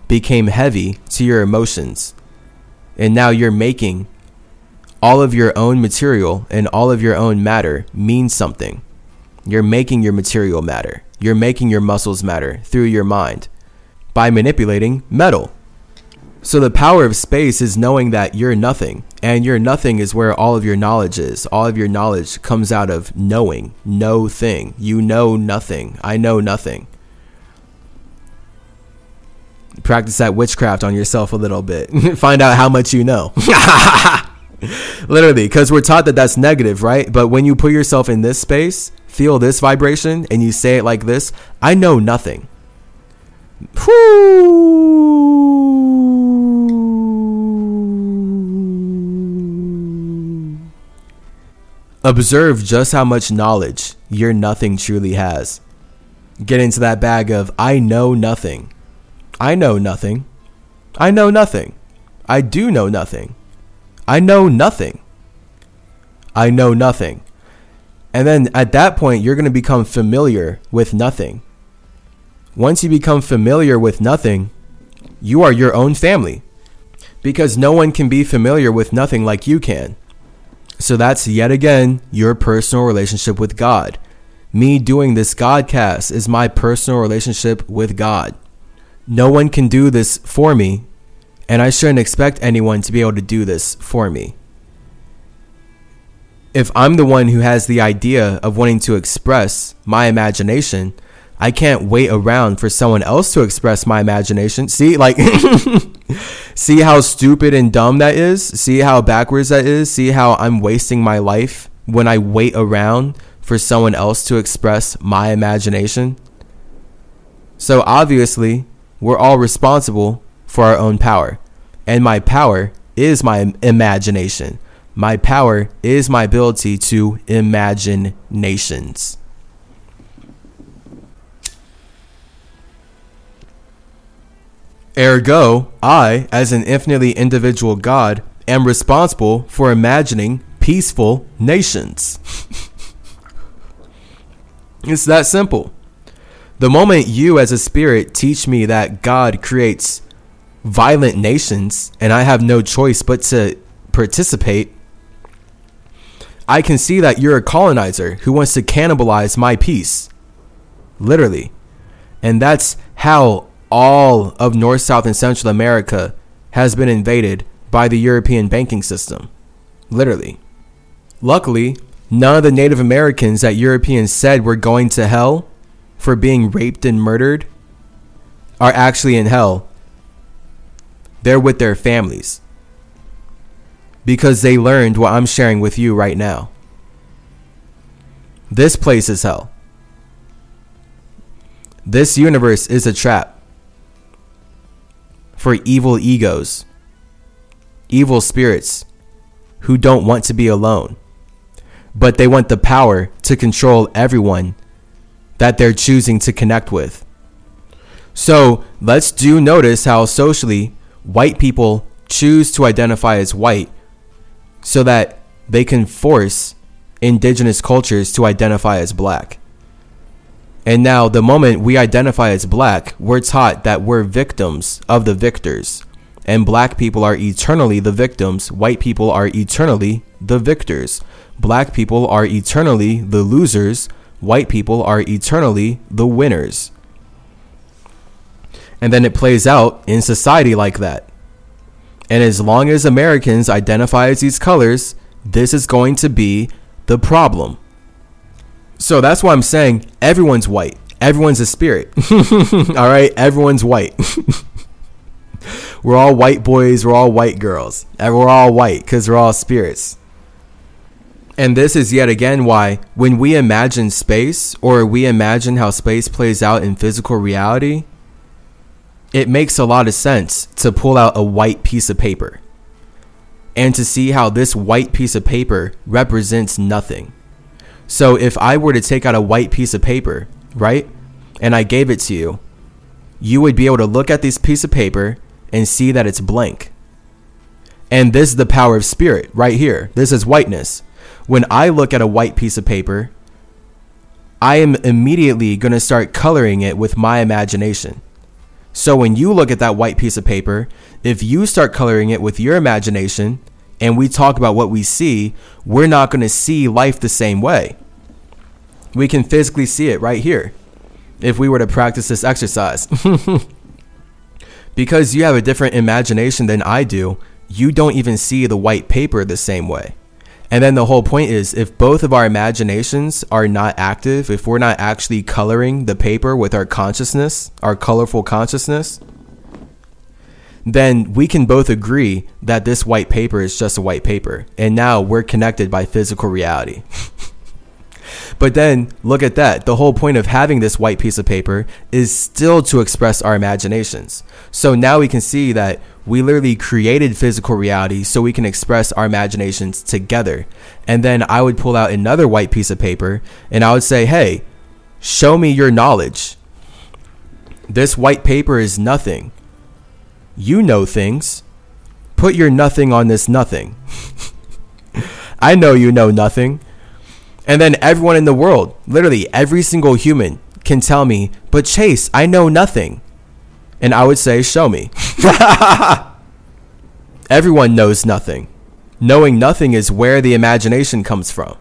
became heavy to your emotions. And now you're making all of your own material and all of your own matter mean something. You're making your material matter. You're making your muscles matter through your mind by manipulating metal. So the power of space is knowing that you're nothing, and your nothing is where all of your knowledge is. All of your knowledge comes out of knowing, no thing. You know nothing. I know nothing practice that witchcraft on yourself a little bit. Find out how much you know. Literally, because we're taught that that's negative, right? But when you put yourself in this space, feel this vibration, and you say it like this I know nothing. Observe just how much knowledge your nothing truly has. Get into that bag of I know nothing. I know nothing. I know nothing. I do know nothing. I know nothing. I know nothing. And then at that point, you're going to become familiar with nothing. Once you become familiar with nothing, you are your own family because no one can be familiar with nothing like you can. So that's yet again your personal relationship with God. Me doing this Godcast is my personal relationship with God. No one can do this for me and I shouldn't expect anyone to be able to do this for me. If I'm the one who has the idea of wanting to express my imagination, I can't wait around for someone else to express my imagination. See, like, see how stupid and dumb that is? See how backwards that is? See how I'm wasting my life when I wait around for someone else to express my imagination? So obviously, we're all responsible for our own power. And my power is my imagination. My power is my ability to imagine nations. Ergo, I, as an infinitely individual God, am responsible for imagining peaceful nations. it's that simple. The moment you, as a spirit, teach me that God creates violent nations and I have no choice but to participate, I can see that you're a colonizer who wants to cannibalize my peace. Literally. And that's how all of North, South, and Central America has been invaded by the European banking system. Literally. Luckily, none of the Native Americans that Europeans said were going to hell for being raped and murdered are actually in hell they're with their families because they learned what I'm sharing with you right now. This place is hell. This universe is a trap for evil egos, evil spirits who don't want to be alone, but they want the power to control everyone that they're choosing to connect with. So let's do notice how socially white people choose to identify as white so that they can force indigenous cultures to identify as black. And now, the moment we identify as black, we're taught that we're victims of the victors. And black people are eternally the victims, white people are eternally the victors. Black people are eternally the losers, white people are eternally the winners. And then it plays out in society like that. And as long as Americans identify as these colors, this is going to be the problem. So that's why I'm saying everyone's white. Everyone's a spirit. all right? Everyone's white. we're all white boys. We're all white girls. And we're all white because we're all spirits. And this is yet again why, when we imagine space or we imagine how space plays out in physical reality, it makes a lot of sense to pull out a white piece of paper and to see how this white piece of paper represents nothing. So if I were to take out a white piece of paper, right, and I gave it to you, you would be able to look at this piece of paper and see that it's blank. And this is the power of spirit right here. This is whiteness. When I look at a white piece of paper, I am immediately going to start coloring it with my imagination. So when you look at that white piece of paper, if you start coloring it with your imagination and we talk about what we see, we're not going to see life the same way. We can physically see it right here if we were to practice this exercise. because you have a different imagination than I do, you don't even see the white paper the same way. And then the whole point is if both of our imaginations are not active, if we're not actually coloring the paper with our consciousness, our colorful consciousness, then we can both agree that this white paper is just a white paper. And now we're connected by physical reality. but then look at that. The whole point of having this white piece of paper is still to express our imaginations. So now we can see that we literally created physical reality so we can express our imaginations together. And then I would pull out another white piece of paper and I would say, hey, show me your knowledge. This white paper is nothing. You know things. Put your nothing on this nothing. I know you know nothing. And then everyone in the world, literally every single human, can tell me, but Chase, I know nothing. And I would say, show me. Everyone knows nothing. Knowing nothing is where the imagination comes from.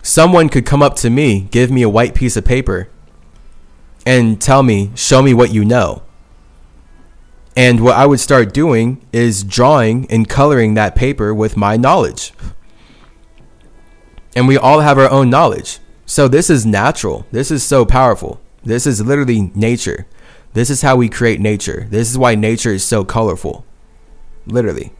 Someone could come up to me, give me a white piece of paper, and tell me, show me what you know. And what I would start doing is drawing and coloring that paper with my knowledge. And we all have our own knowledge. So this is natural. This is so powerful. This is literally nature. This is how we create nature. This is why nature is so colorful. Literally.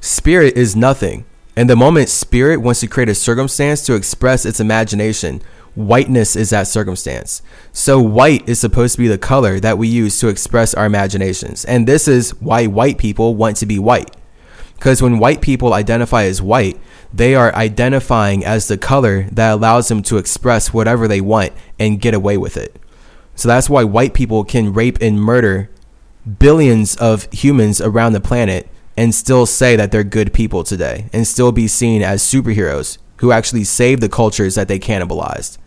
Spirit is nothing. And the moment spirit wants to create a circumstance to express its imagination, whiteness is that circumstance. So white is supposed to be the color that we use to express our imaginations. And this is why white people want to be white. Because when white people identify as white, they are identifying as the color that allows them to express whatever they want and get away with it. So that's why white people can rape and murder billions of humans around the planet and still say that they're good people today and still be seen as superheroes who actually save the cultures that they cannibalized.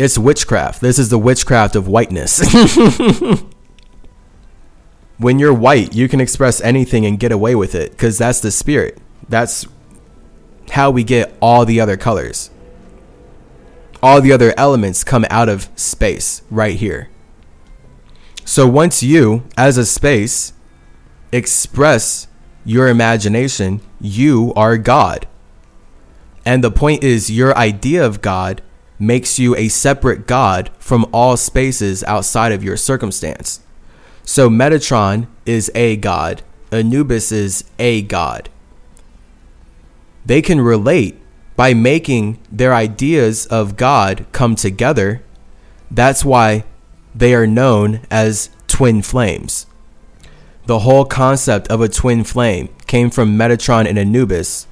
It's witchcraft. This is the witchcraft of whiteness. when you're white, you can express anything and get away with it because that's the spirit. That's how we get all the other colors. All the other elements come out of space right here. So once you, as a space, express your imagination, you are God. And the point is, your idea of God makes you a separate God from all spaces outside of your circumstance. So Metatron is a god, Anubis is a god. They can relate by making their ideas of God come together. That's why they are known as twin flames. The whole concept of a twin flame came from Metatron and Anubis,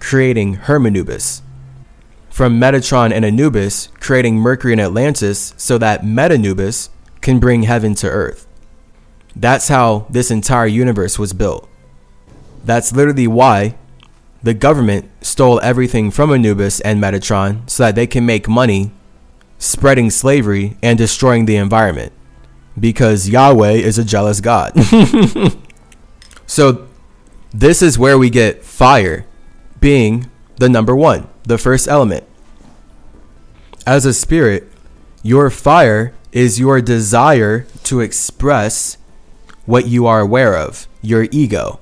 creating Hermanubis. From Metatron and Anubis, creating Mercury and Atlantis so that Metanubis can bring heaven to earth. That's how this entire universe was built. That's literally why the government stole everything from Anubis and Metatron so that they can make money spreading slavery and destroying the environment. Because Yahweh is a jealous God. so, this is where we get fire being the number one, the first element. As a spirit, your fire is your desire to express what you are aware of, your ego.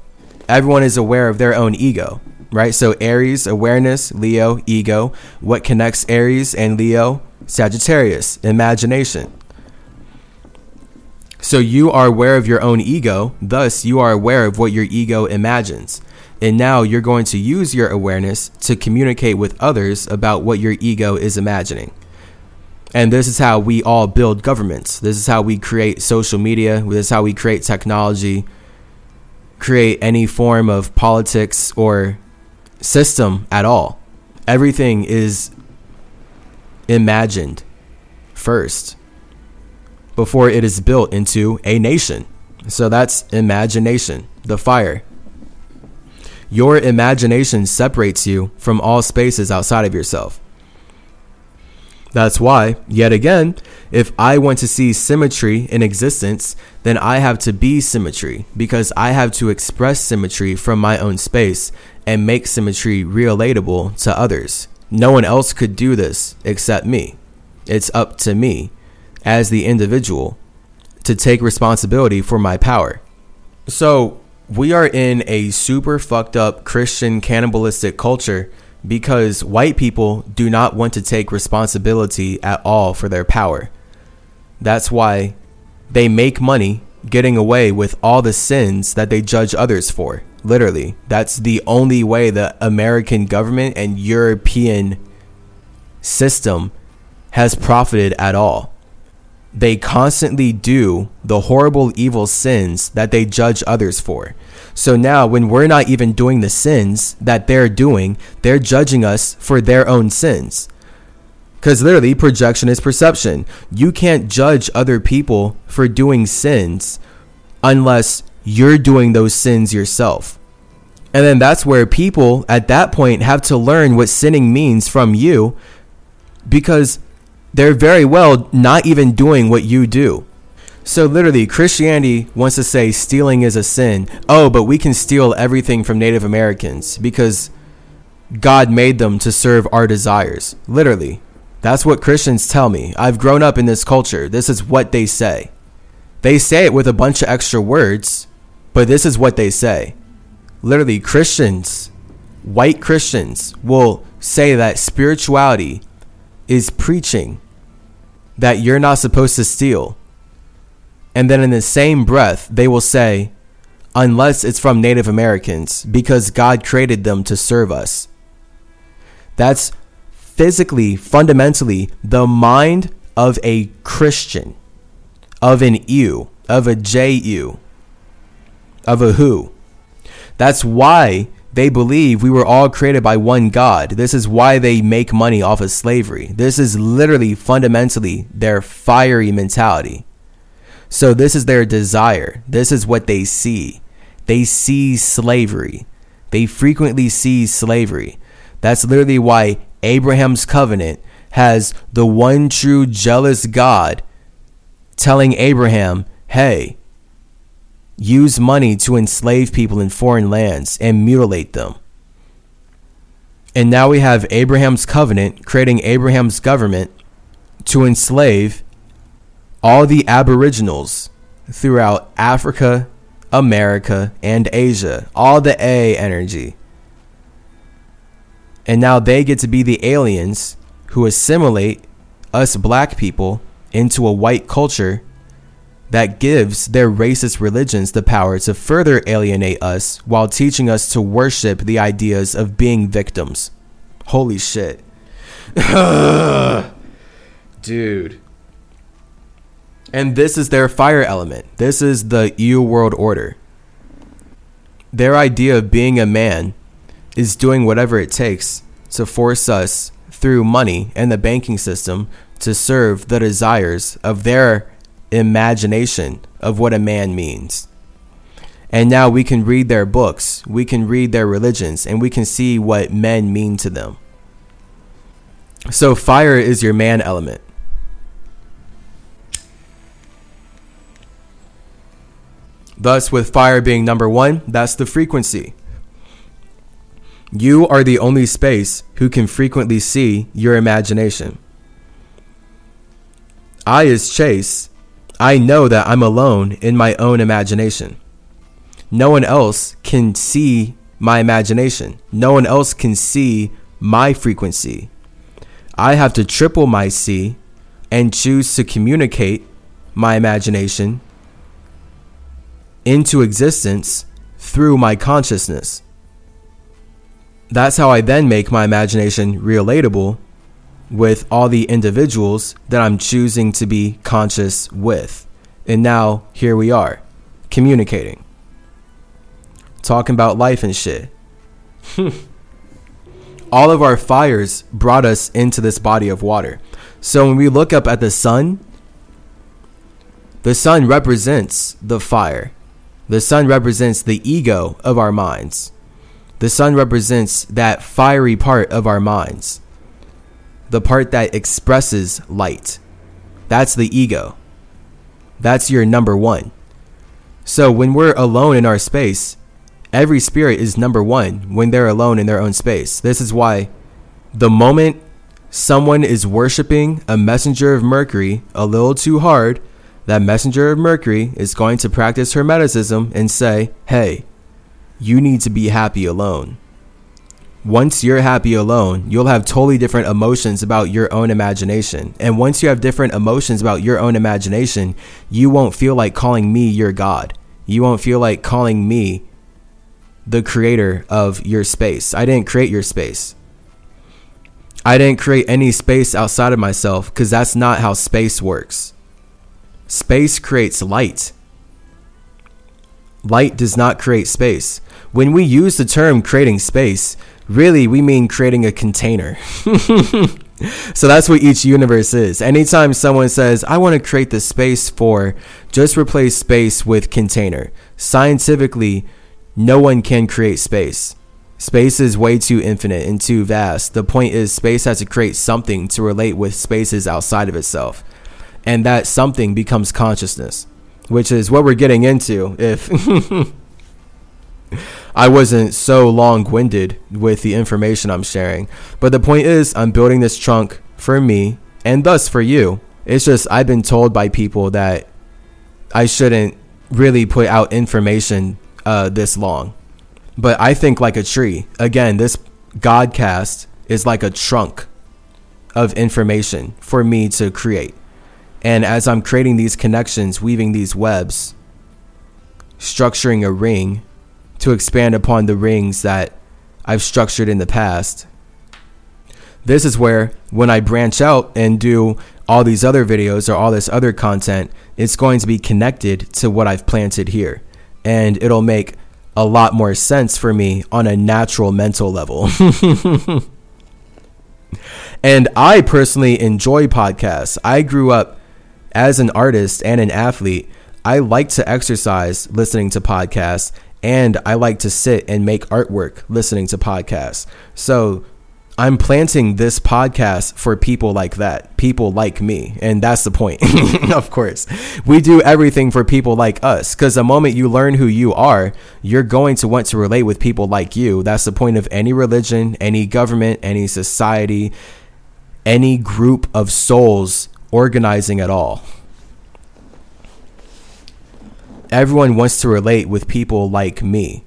Everyone is aware of their own ego, right? So Aries, awareness, Leo, ego. What connects Aries and Leo? Sagittarius, imagination. So you are aware of your own ego, thus, you are aware of what your ego imagines. And now you're going to use your awareness to communicate with others about what your ego is imagining. And this is how we all build governments. This is how we create social media. This is how we create technology, create any form of politics or system at all. Everything is imagined first before it is built into a nation. So that's imagination, the fire. Your imagination separates you from all spaces outside of yourself. That's why, yet again, if I want to see symmetry in existence, then I have to be symmetry because I have to express symmetry from my own space and make symmetry relatable to others. No one else could do this except me. It's up to me as the individual to take responsibility for my power. So, we are in a super fucked up Christian cannibalistic culture because white people do not want to take responsibility at all for their power. That's why they make money getting away with all the sins that they judge others for. Literally, that's the only way the American government and European system has profited at all. They constantly do the horrible, evil sins that they judge others for. So now, when we're not even doing the sins that they're doing, they're judging us for their own sins. Because literally, projection is perception. You can't judge other people for doing sins unless you're doing those sins yourself. And then that's where people at that point have to learn what sinning means from you because they're very well not even doing what you do. So literally, Christianity wants to say stealing is a sin. Oh, but we can steal everything from Native Americans because God made them to serve our desires. Literally. That's what Christians tell me. I've grown up in this culture. This is what they say. They say it with a bunch of extra words, but this is what they say. Literally, Christians, white Christians, will say that spirituality is preaching that you're not supposed to steal. And then in the same breath, they will say, unless it's from Native Americans, because God created them to serve us. That's physically, fundamentally, the mind of a Christian of an ewe, of a J-U, of a who. That's why they believe we were all created by one God. This is why they make money off of slavery. This is literally fundamentally their fiery mentality. So this is their desire. This is what they see. They see slavery. They frequently see slavery. That's literally why Abraham's covenant has the one true jealous God telling Abraham, hey, use money to enslave people in foreign lands and mutilate them. And now we have Abraham's covenant creating Abraham's government to enslave all the aboriginals throughout Africa, America, and Asia. All the A energy. And now they get to be the aliens who assimilate us black people into a white culture that gives their racist religions the power to further alienate us while teaching us to worship the ideas of being victims. Holy shit. Dude. And this is their fire element. This is the EU world order. Their idea of being a man is doing whatever it takes to force us through money and the banking system to serve the desires of their imagination of what a man means. And now we can read their books, we can read their religions, and we can see what men mean to them. So, fire is your man element. Thus, with fire being number one, that's the frequency. You are the only space who can frequently see your imagination. I, as Chase, I know that I'm alone in my own imagination. No one else can see my imagination. No one else can see my frequency. I have to triple my C and choose to communicate my imagination into existence through my consciousness. That's how I then make my imagination relatable with all the individuals that I'm choosing to be conscious with. And now here we are, communicating, talking about life and shit. all of our fires brought us into this body of water. So when we look up at the sun, the sun represents the fire. The sun represents the ego of our minds. The sun represents that fiery part of our minds the part that expresses light. That's the ego. That's your number one. So when we're alone in our space, every spirit is number one when they're alone in their own space. This is why the moment someone is worshiping a messenger of Mercury a little too hard, that messenger of Mercury is going to practice hermeticism and say, hey, you need to be happy alone. Once you're happy alone, you'll have totally different emotions about your own imagination. And once you have different emotions about your own imagination, you won't feel like calling me your God. You won't feel like calling me the creator of your space. I didn't create your space. I didn't create any space outside of myself because that's not how space works. Space creates light. Light does not create space. When we use the term creating space, really we mean creating a container. so that's what each universe is. Anytime someone says, I want to create the space for, just replace space with container. Scientifically, no one can create space. Space is way too infinite and too vast. The point is, space has to create something to relate with spaces outside of itself. And that something becomes consciousness, which is what we're getting into if I wasn't so long winded with the information I'm sharing. But the point is, I'm building this trunk for me and thus for you. It's just I've been told by people that I shouldn't really put out information uh, this long. But I think like a tree. Again, this Godcast is like a trunk of information for me to create. And as I'm creating these connections, weaving these webs, structuring a ring to expand upon the rings that I've structured in the past, this is where when I branch out and do all these other videos or all this other content, it's going to be connected to what I've planted here. And it'll make a lot more sense for me on a natural mental level. and I personally enjoy podcasts. I grew up as an artist and an athlete. I like to exercise listening to podcasts and I like to sit and make artwork listening to podcasts. So I'm planting this podcast for people like that, people like me. And that's the point, of course. We do everything for people like us because the moment you learn who you are, you're going to want to relate with people like you. That's the point of any religion, any government, any society, any group of souls organizing at all. Everyone wants to relate with people like me.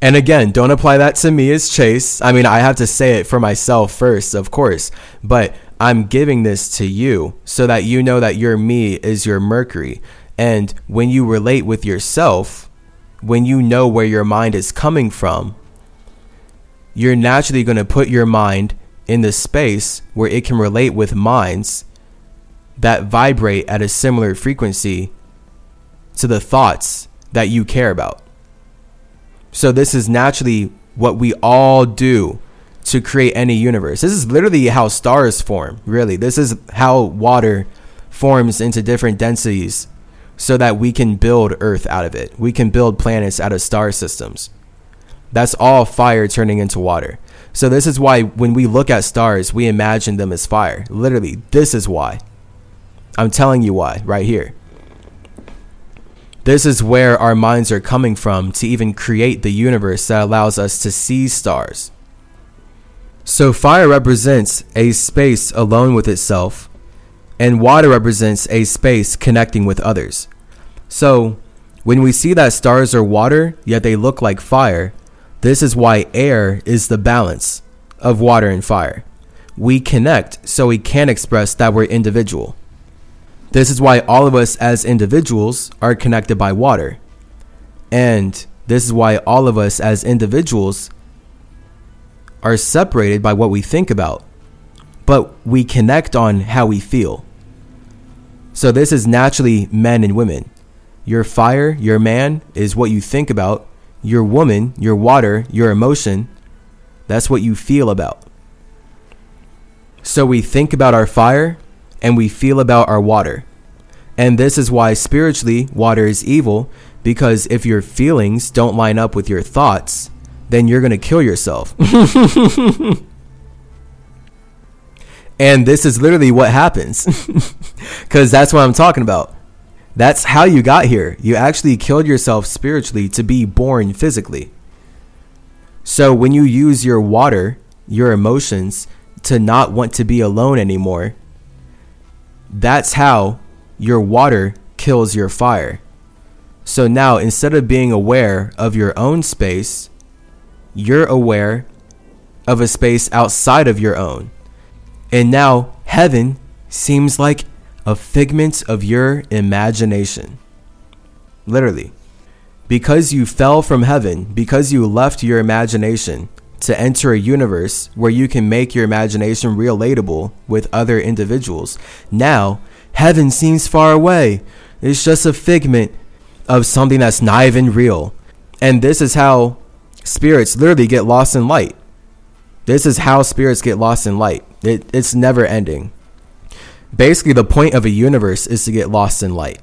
And again, don't apply that to me as Chase. I mean, I have to say it for myself first, of course, but I'm giving this to you so that you know that your me is your Mercury. And when you relate with yourself, when you know where your mind is coming from, you're naturally going to put your mind in the space where it can relate with minds that vibrate at a similar frequency to the thoughts that you care about. So this is naturally what we all do to create any universe. This is literally how stars form, really. This is how water forms into different densities so that we can build Earth out of it. We can build planets out of star systems. That's all fire turning into water. So this is why when we look at stars, we imagine them as fire. Literally, this is why. I'm telling you why right here. This is where our minds are coming from to even create the universe that allows us to see stars. So, fire represents a space alone with itself, and water represents a space connecting with others. So, when we see that stars are water, yet they look like fire, this is why air is the balance of water and fire. We connect so we can express that we're individual. This is why all of us as individuals are connected by water. And this is why all of us as individuals are separated by what we think about. But we connect on how we feel. So this is naturally men and women. Your fire, your man, is what you think about. Your woman, your water, your emotion, that's what you feel about. So we think about our fire, and we feel about our water. And this is why spiritually water is evil because if your feelings don't line up with your thoughts, then you're going to kill yourself. and this is literally what happens because that's what I'm talking about. That's how you got here. You actually killed yourself spiritually to be born physically. So when you use your water, your emotions, to not want to be alone anymore, that's how your water kills your fire. So now, instead of being aware of your own space, you're aware of a space outside of your own. And now heaven seems like a figment of your imagination. Literally. Because you fell from heaven, because you left your imagination to enter a universe where you can make your imagination relatable with other individuals, now heaven seems far away. It's just a figment of something that's not even real. And this is how spirits literally get lost in light. This is how spirits get lost in light. It, it's never ending. Basically, the point of a universe is to get lost in light.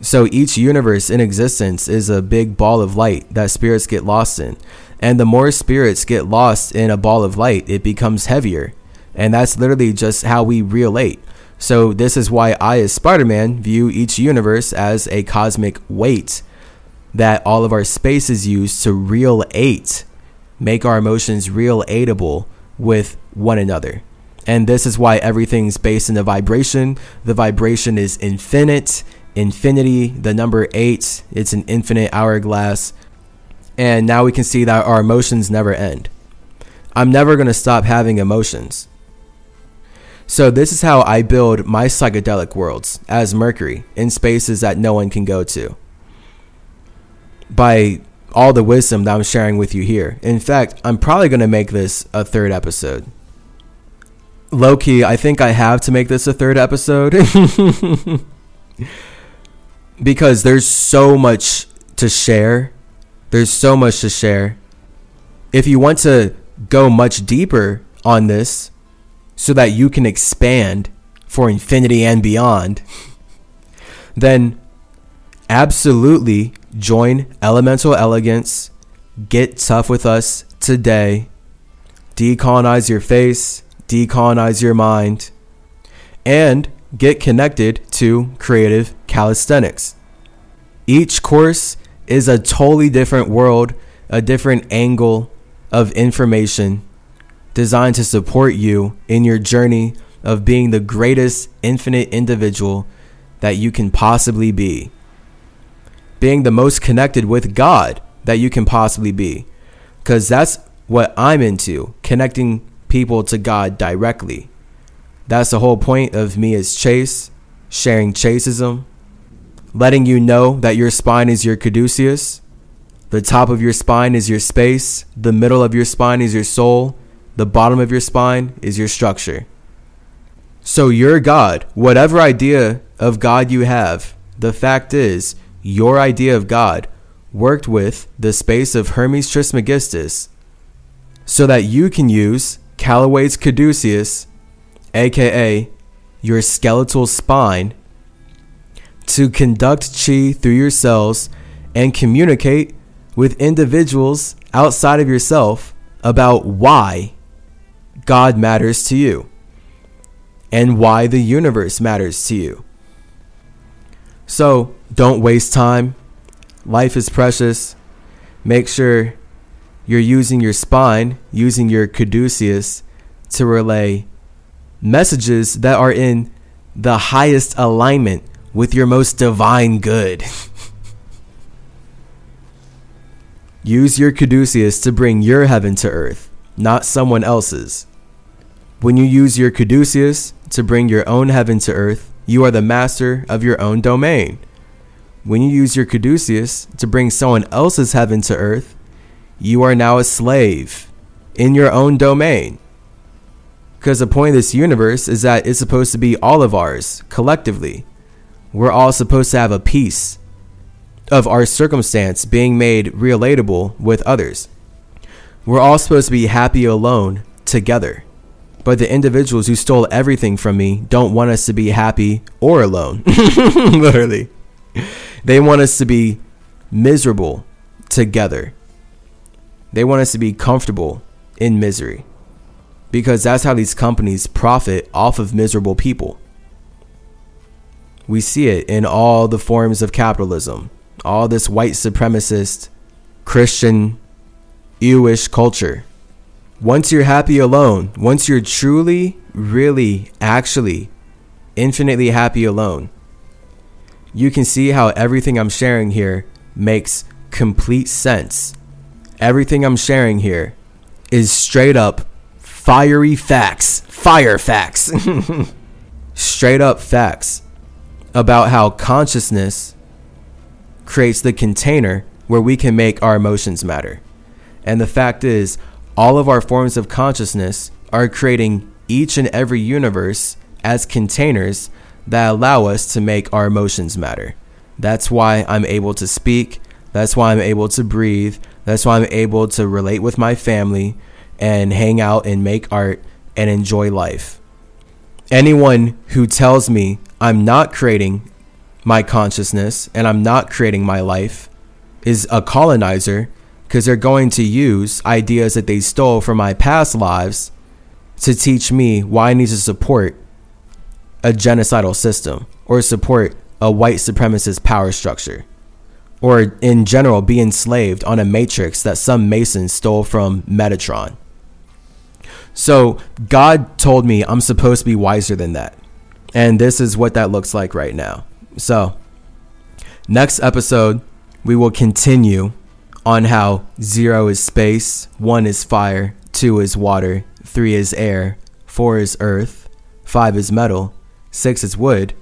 So each universe in existence is a big ball of light that spirits get lost in. And the more spirits get lost in a ball of light, it becomes heavier. And that's literally just how we relate. So this is why I, as Spider-Man, view each universe as a cosmic weight that all of our spaces use to relate, make our emotions relatable with one another. And this is why everything's based in the vibration. The vibration is infinite, infinity, the number eight, it's an infinite hourglass. And now we can see that our emotions never end. I'm never going to stop having emotions. So, this is how I build my psychedelic worlds as Mercury in spaces that no one can go to. By all the wisdom that I'm sharing with you here. In fact, I'm probably going to make this a third episode. Low key, I think I have to make this a third episode. because there's so much to share. There's so much to share. If you want to go much deeper on this so that you can expand for infinity and beyond, then absolutely join Elemental Elegance. Get tough with us today. Decolonize your face, decolonize your mind, and get connected to creative calisthenics. Each course is a totally different world, a different angle of information designed to support you in your journey of being the greatest infinite individual that you can possibly be. Being the most connected with God that you can possibly be. Because that's what I'm into connecting people to God directly. That's the whole point of me as Chase, sharing Chaseism, letting you know that your spine is your caduceus, the top of your spine is your space, the middle of your spine is your soul, the bottom of your spine is your structure. So, your God, whatever idea of God you have, the fact is, your idea of God worked with the space of Hermes Trismegistus so that you can use Callaway's caduceus aka your skeletal spine, to conduct chi through your cells and communicate with individuals outside of yourself about why God matters to you and why the universe matters to you. So don't waste time. Life is precious. Make sure you're using your spine, using your caduceus to relay messages that are in the highest alignment with your most divine good. Use your caduceus to bring your heaven to earth, not someone else's. When you use your caduceus to bring your own heaven to earth, you are the master of your own domain. When you use your caduceus to bring someone else's heaven to earth, you are now a slave in your own domain. Because the point of this universe is that it's supposed to be all of ours, collectively. We're all supposed to have a piece of our circumstance being made relatable with others. We're all supposed to be happy alone together. But the individuals who stole everything from me don't want us to be happy or alone. Literally. They want us to be miserable together. They want us to be comfortable in misery because that's how these companies profit off of miserable people. We see it in all the forms of capitalism, all this white supremacist, Christian, Jewish culture. Once you're happy alone, once you're truly, really, actually, infinitely happy alone, you can see how everything I'm sharing here makes complete sense Everything I'm sharing here is straight up fiery facts. Fire facts. straight up facts about how consciousness creates the container where we can make our emotions matter. And the fact is, all of our forms of consciousness are creating each and every universe as containers that allow us to make our emotions matter. That's why I'm able to speak. That's why I'm able to breathe. That's why I'm able to relate with my family and hang out and make art and enjoy life. Anyone who tells me I'm not creating my consciousness and I'm not creating my life is a colonizer because they're going to use ideas that they stole from my past lives to teach me why I need to support a genocidal system or support a white supremacist power structure or in general be enslaved on a matrix that some masons stole from Metatron. So God told me I'm supposed to be wiser than that. And this is what that looks like right now. So, next episode, we will continue on how zero is space, one is fire, two is water, three is air, four is earth, five is metal, six is wood,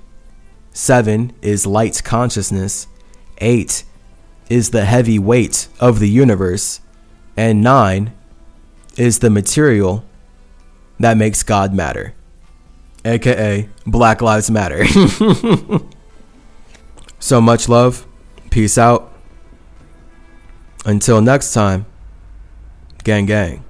seven is light consciousness, eight is the heavy weight of the universe, and nine is the material that makes God matter, aka Black Lives Matter. so much love. Peace out. Until next time, gang gang.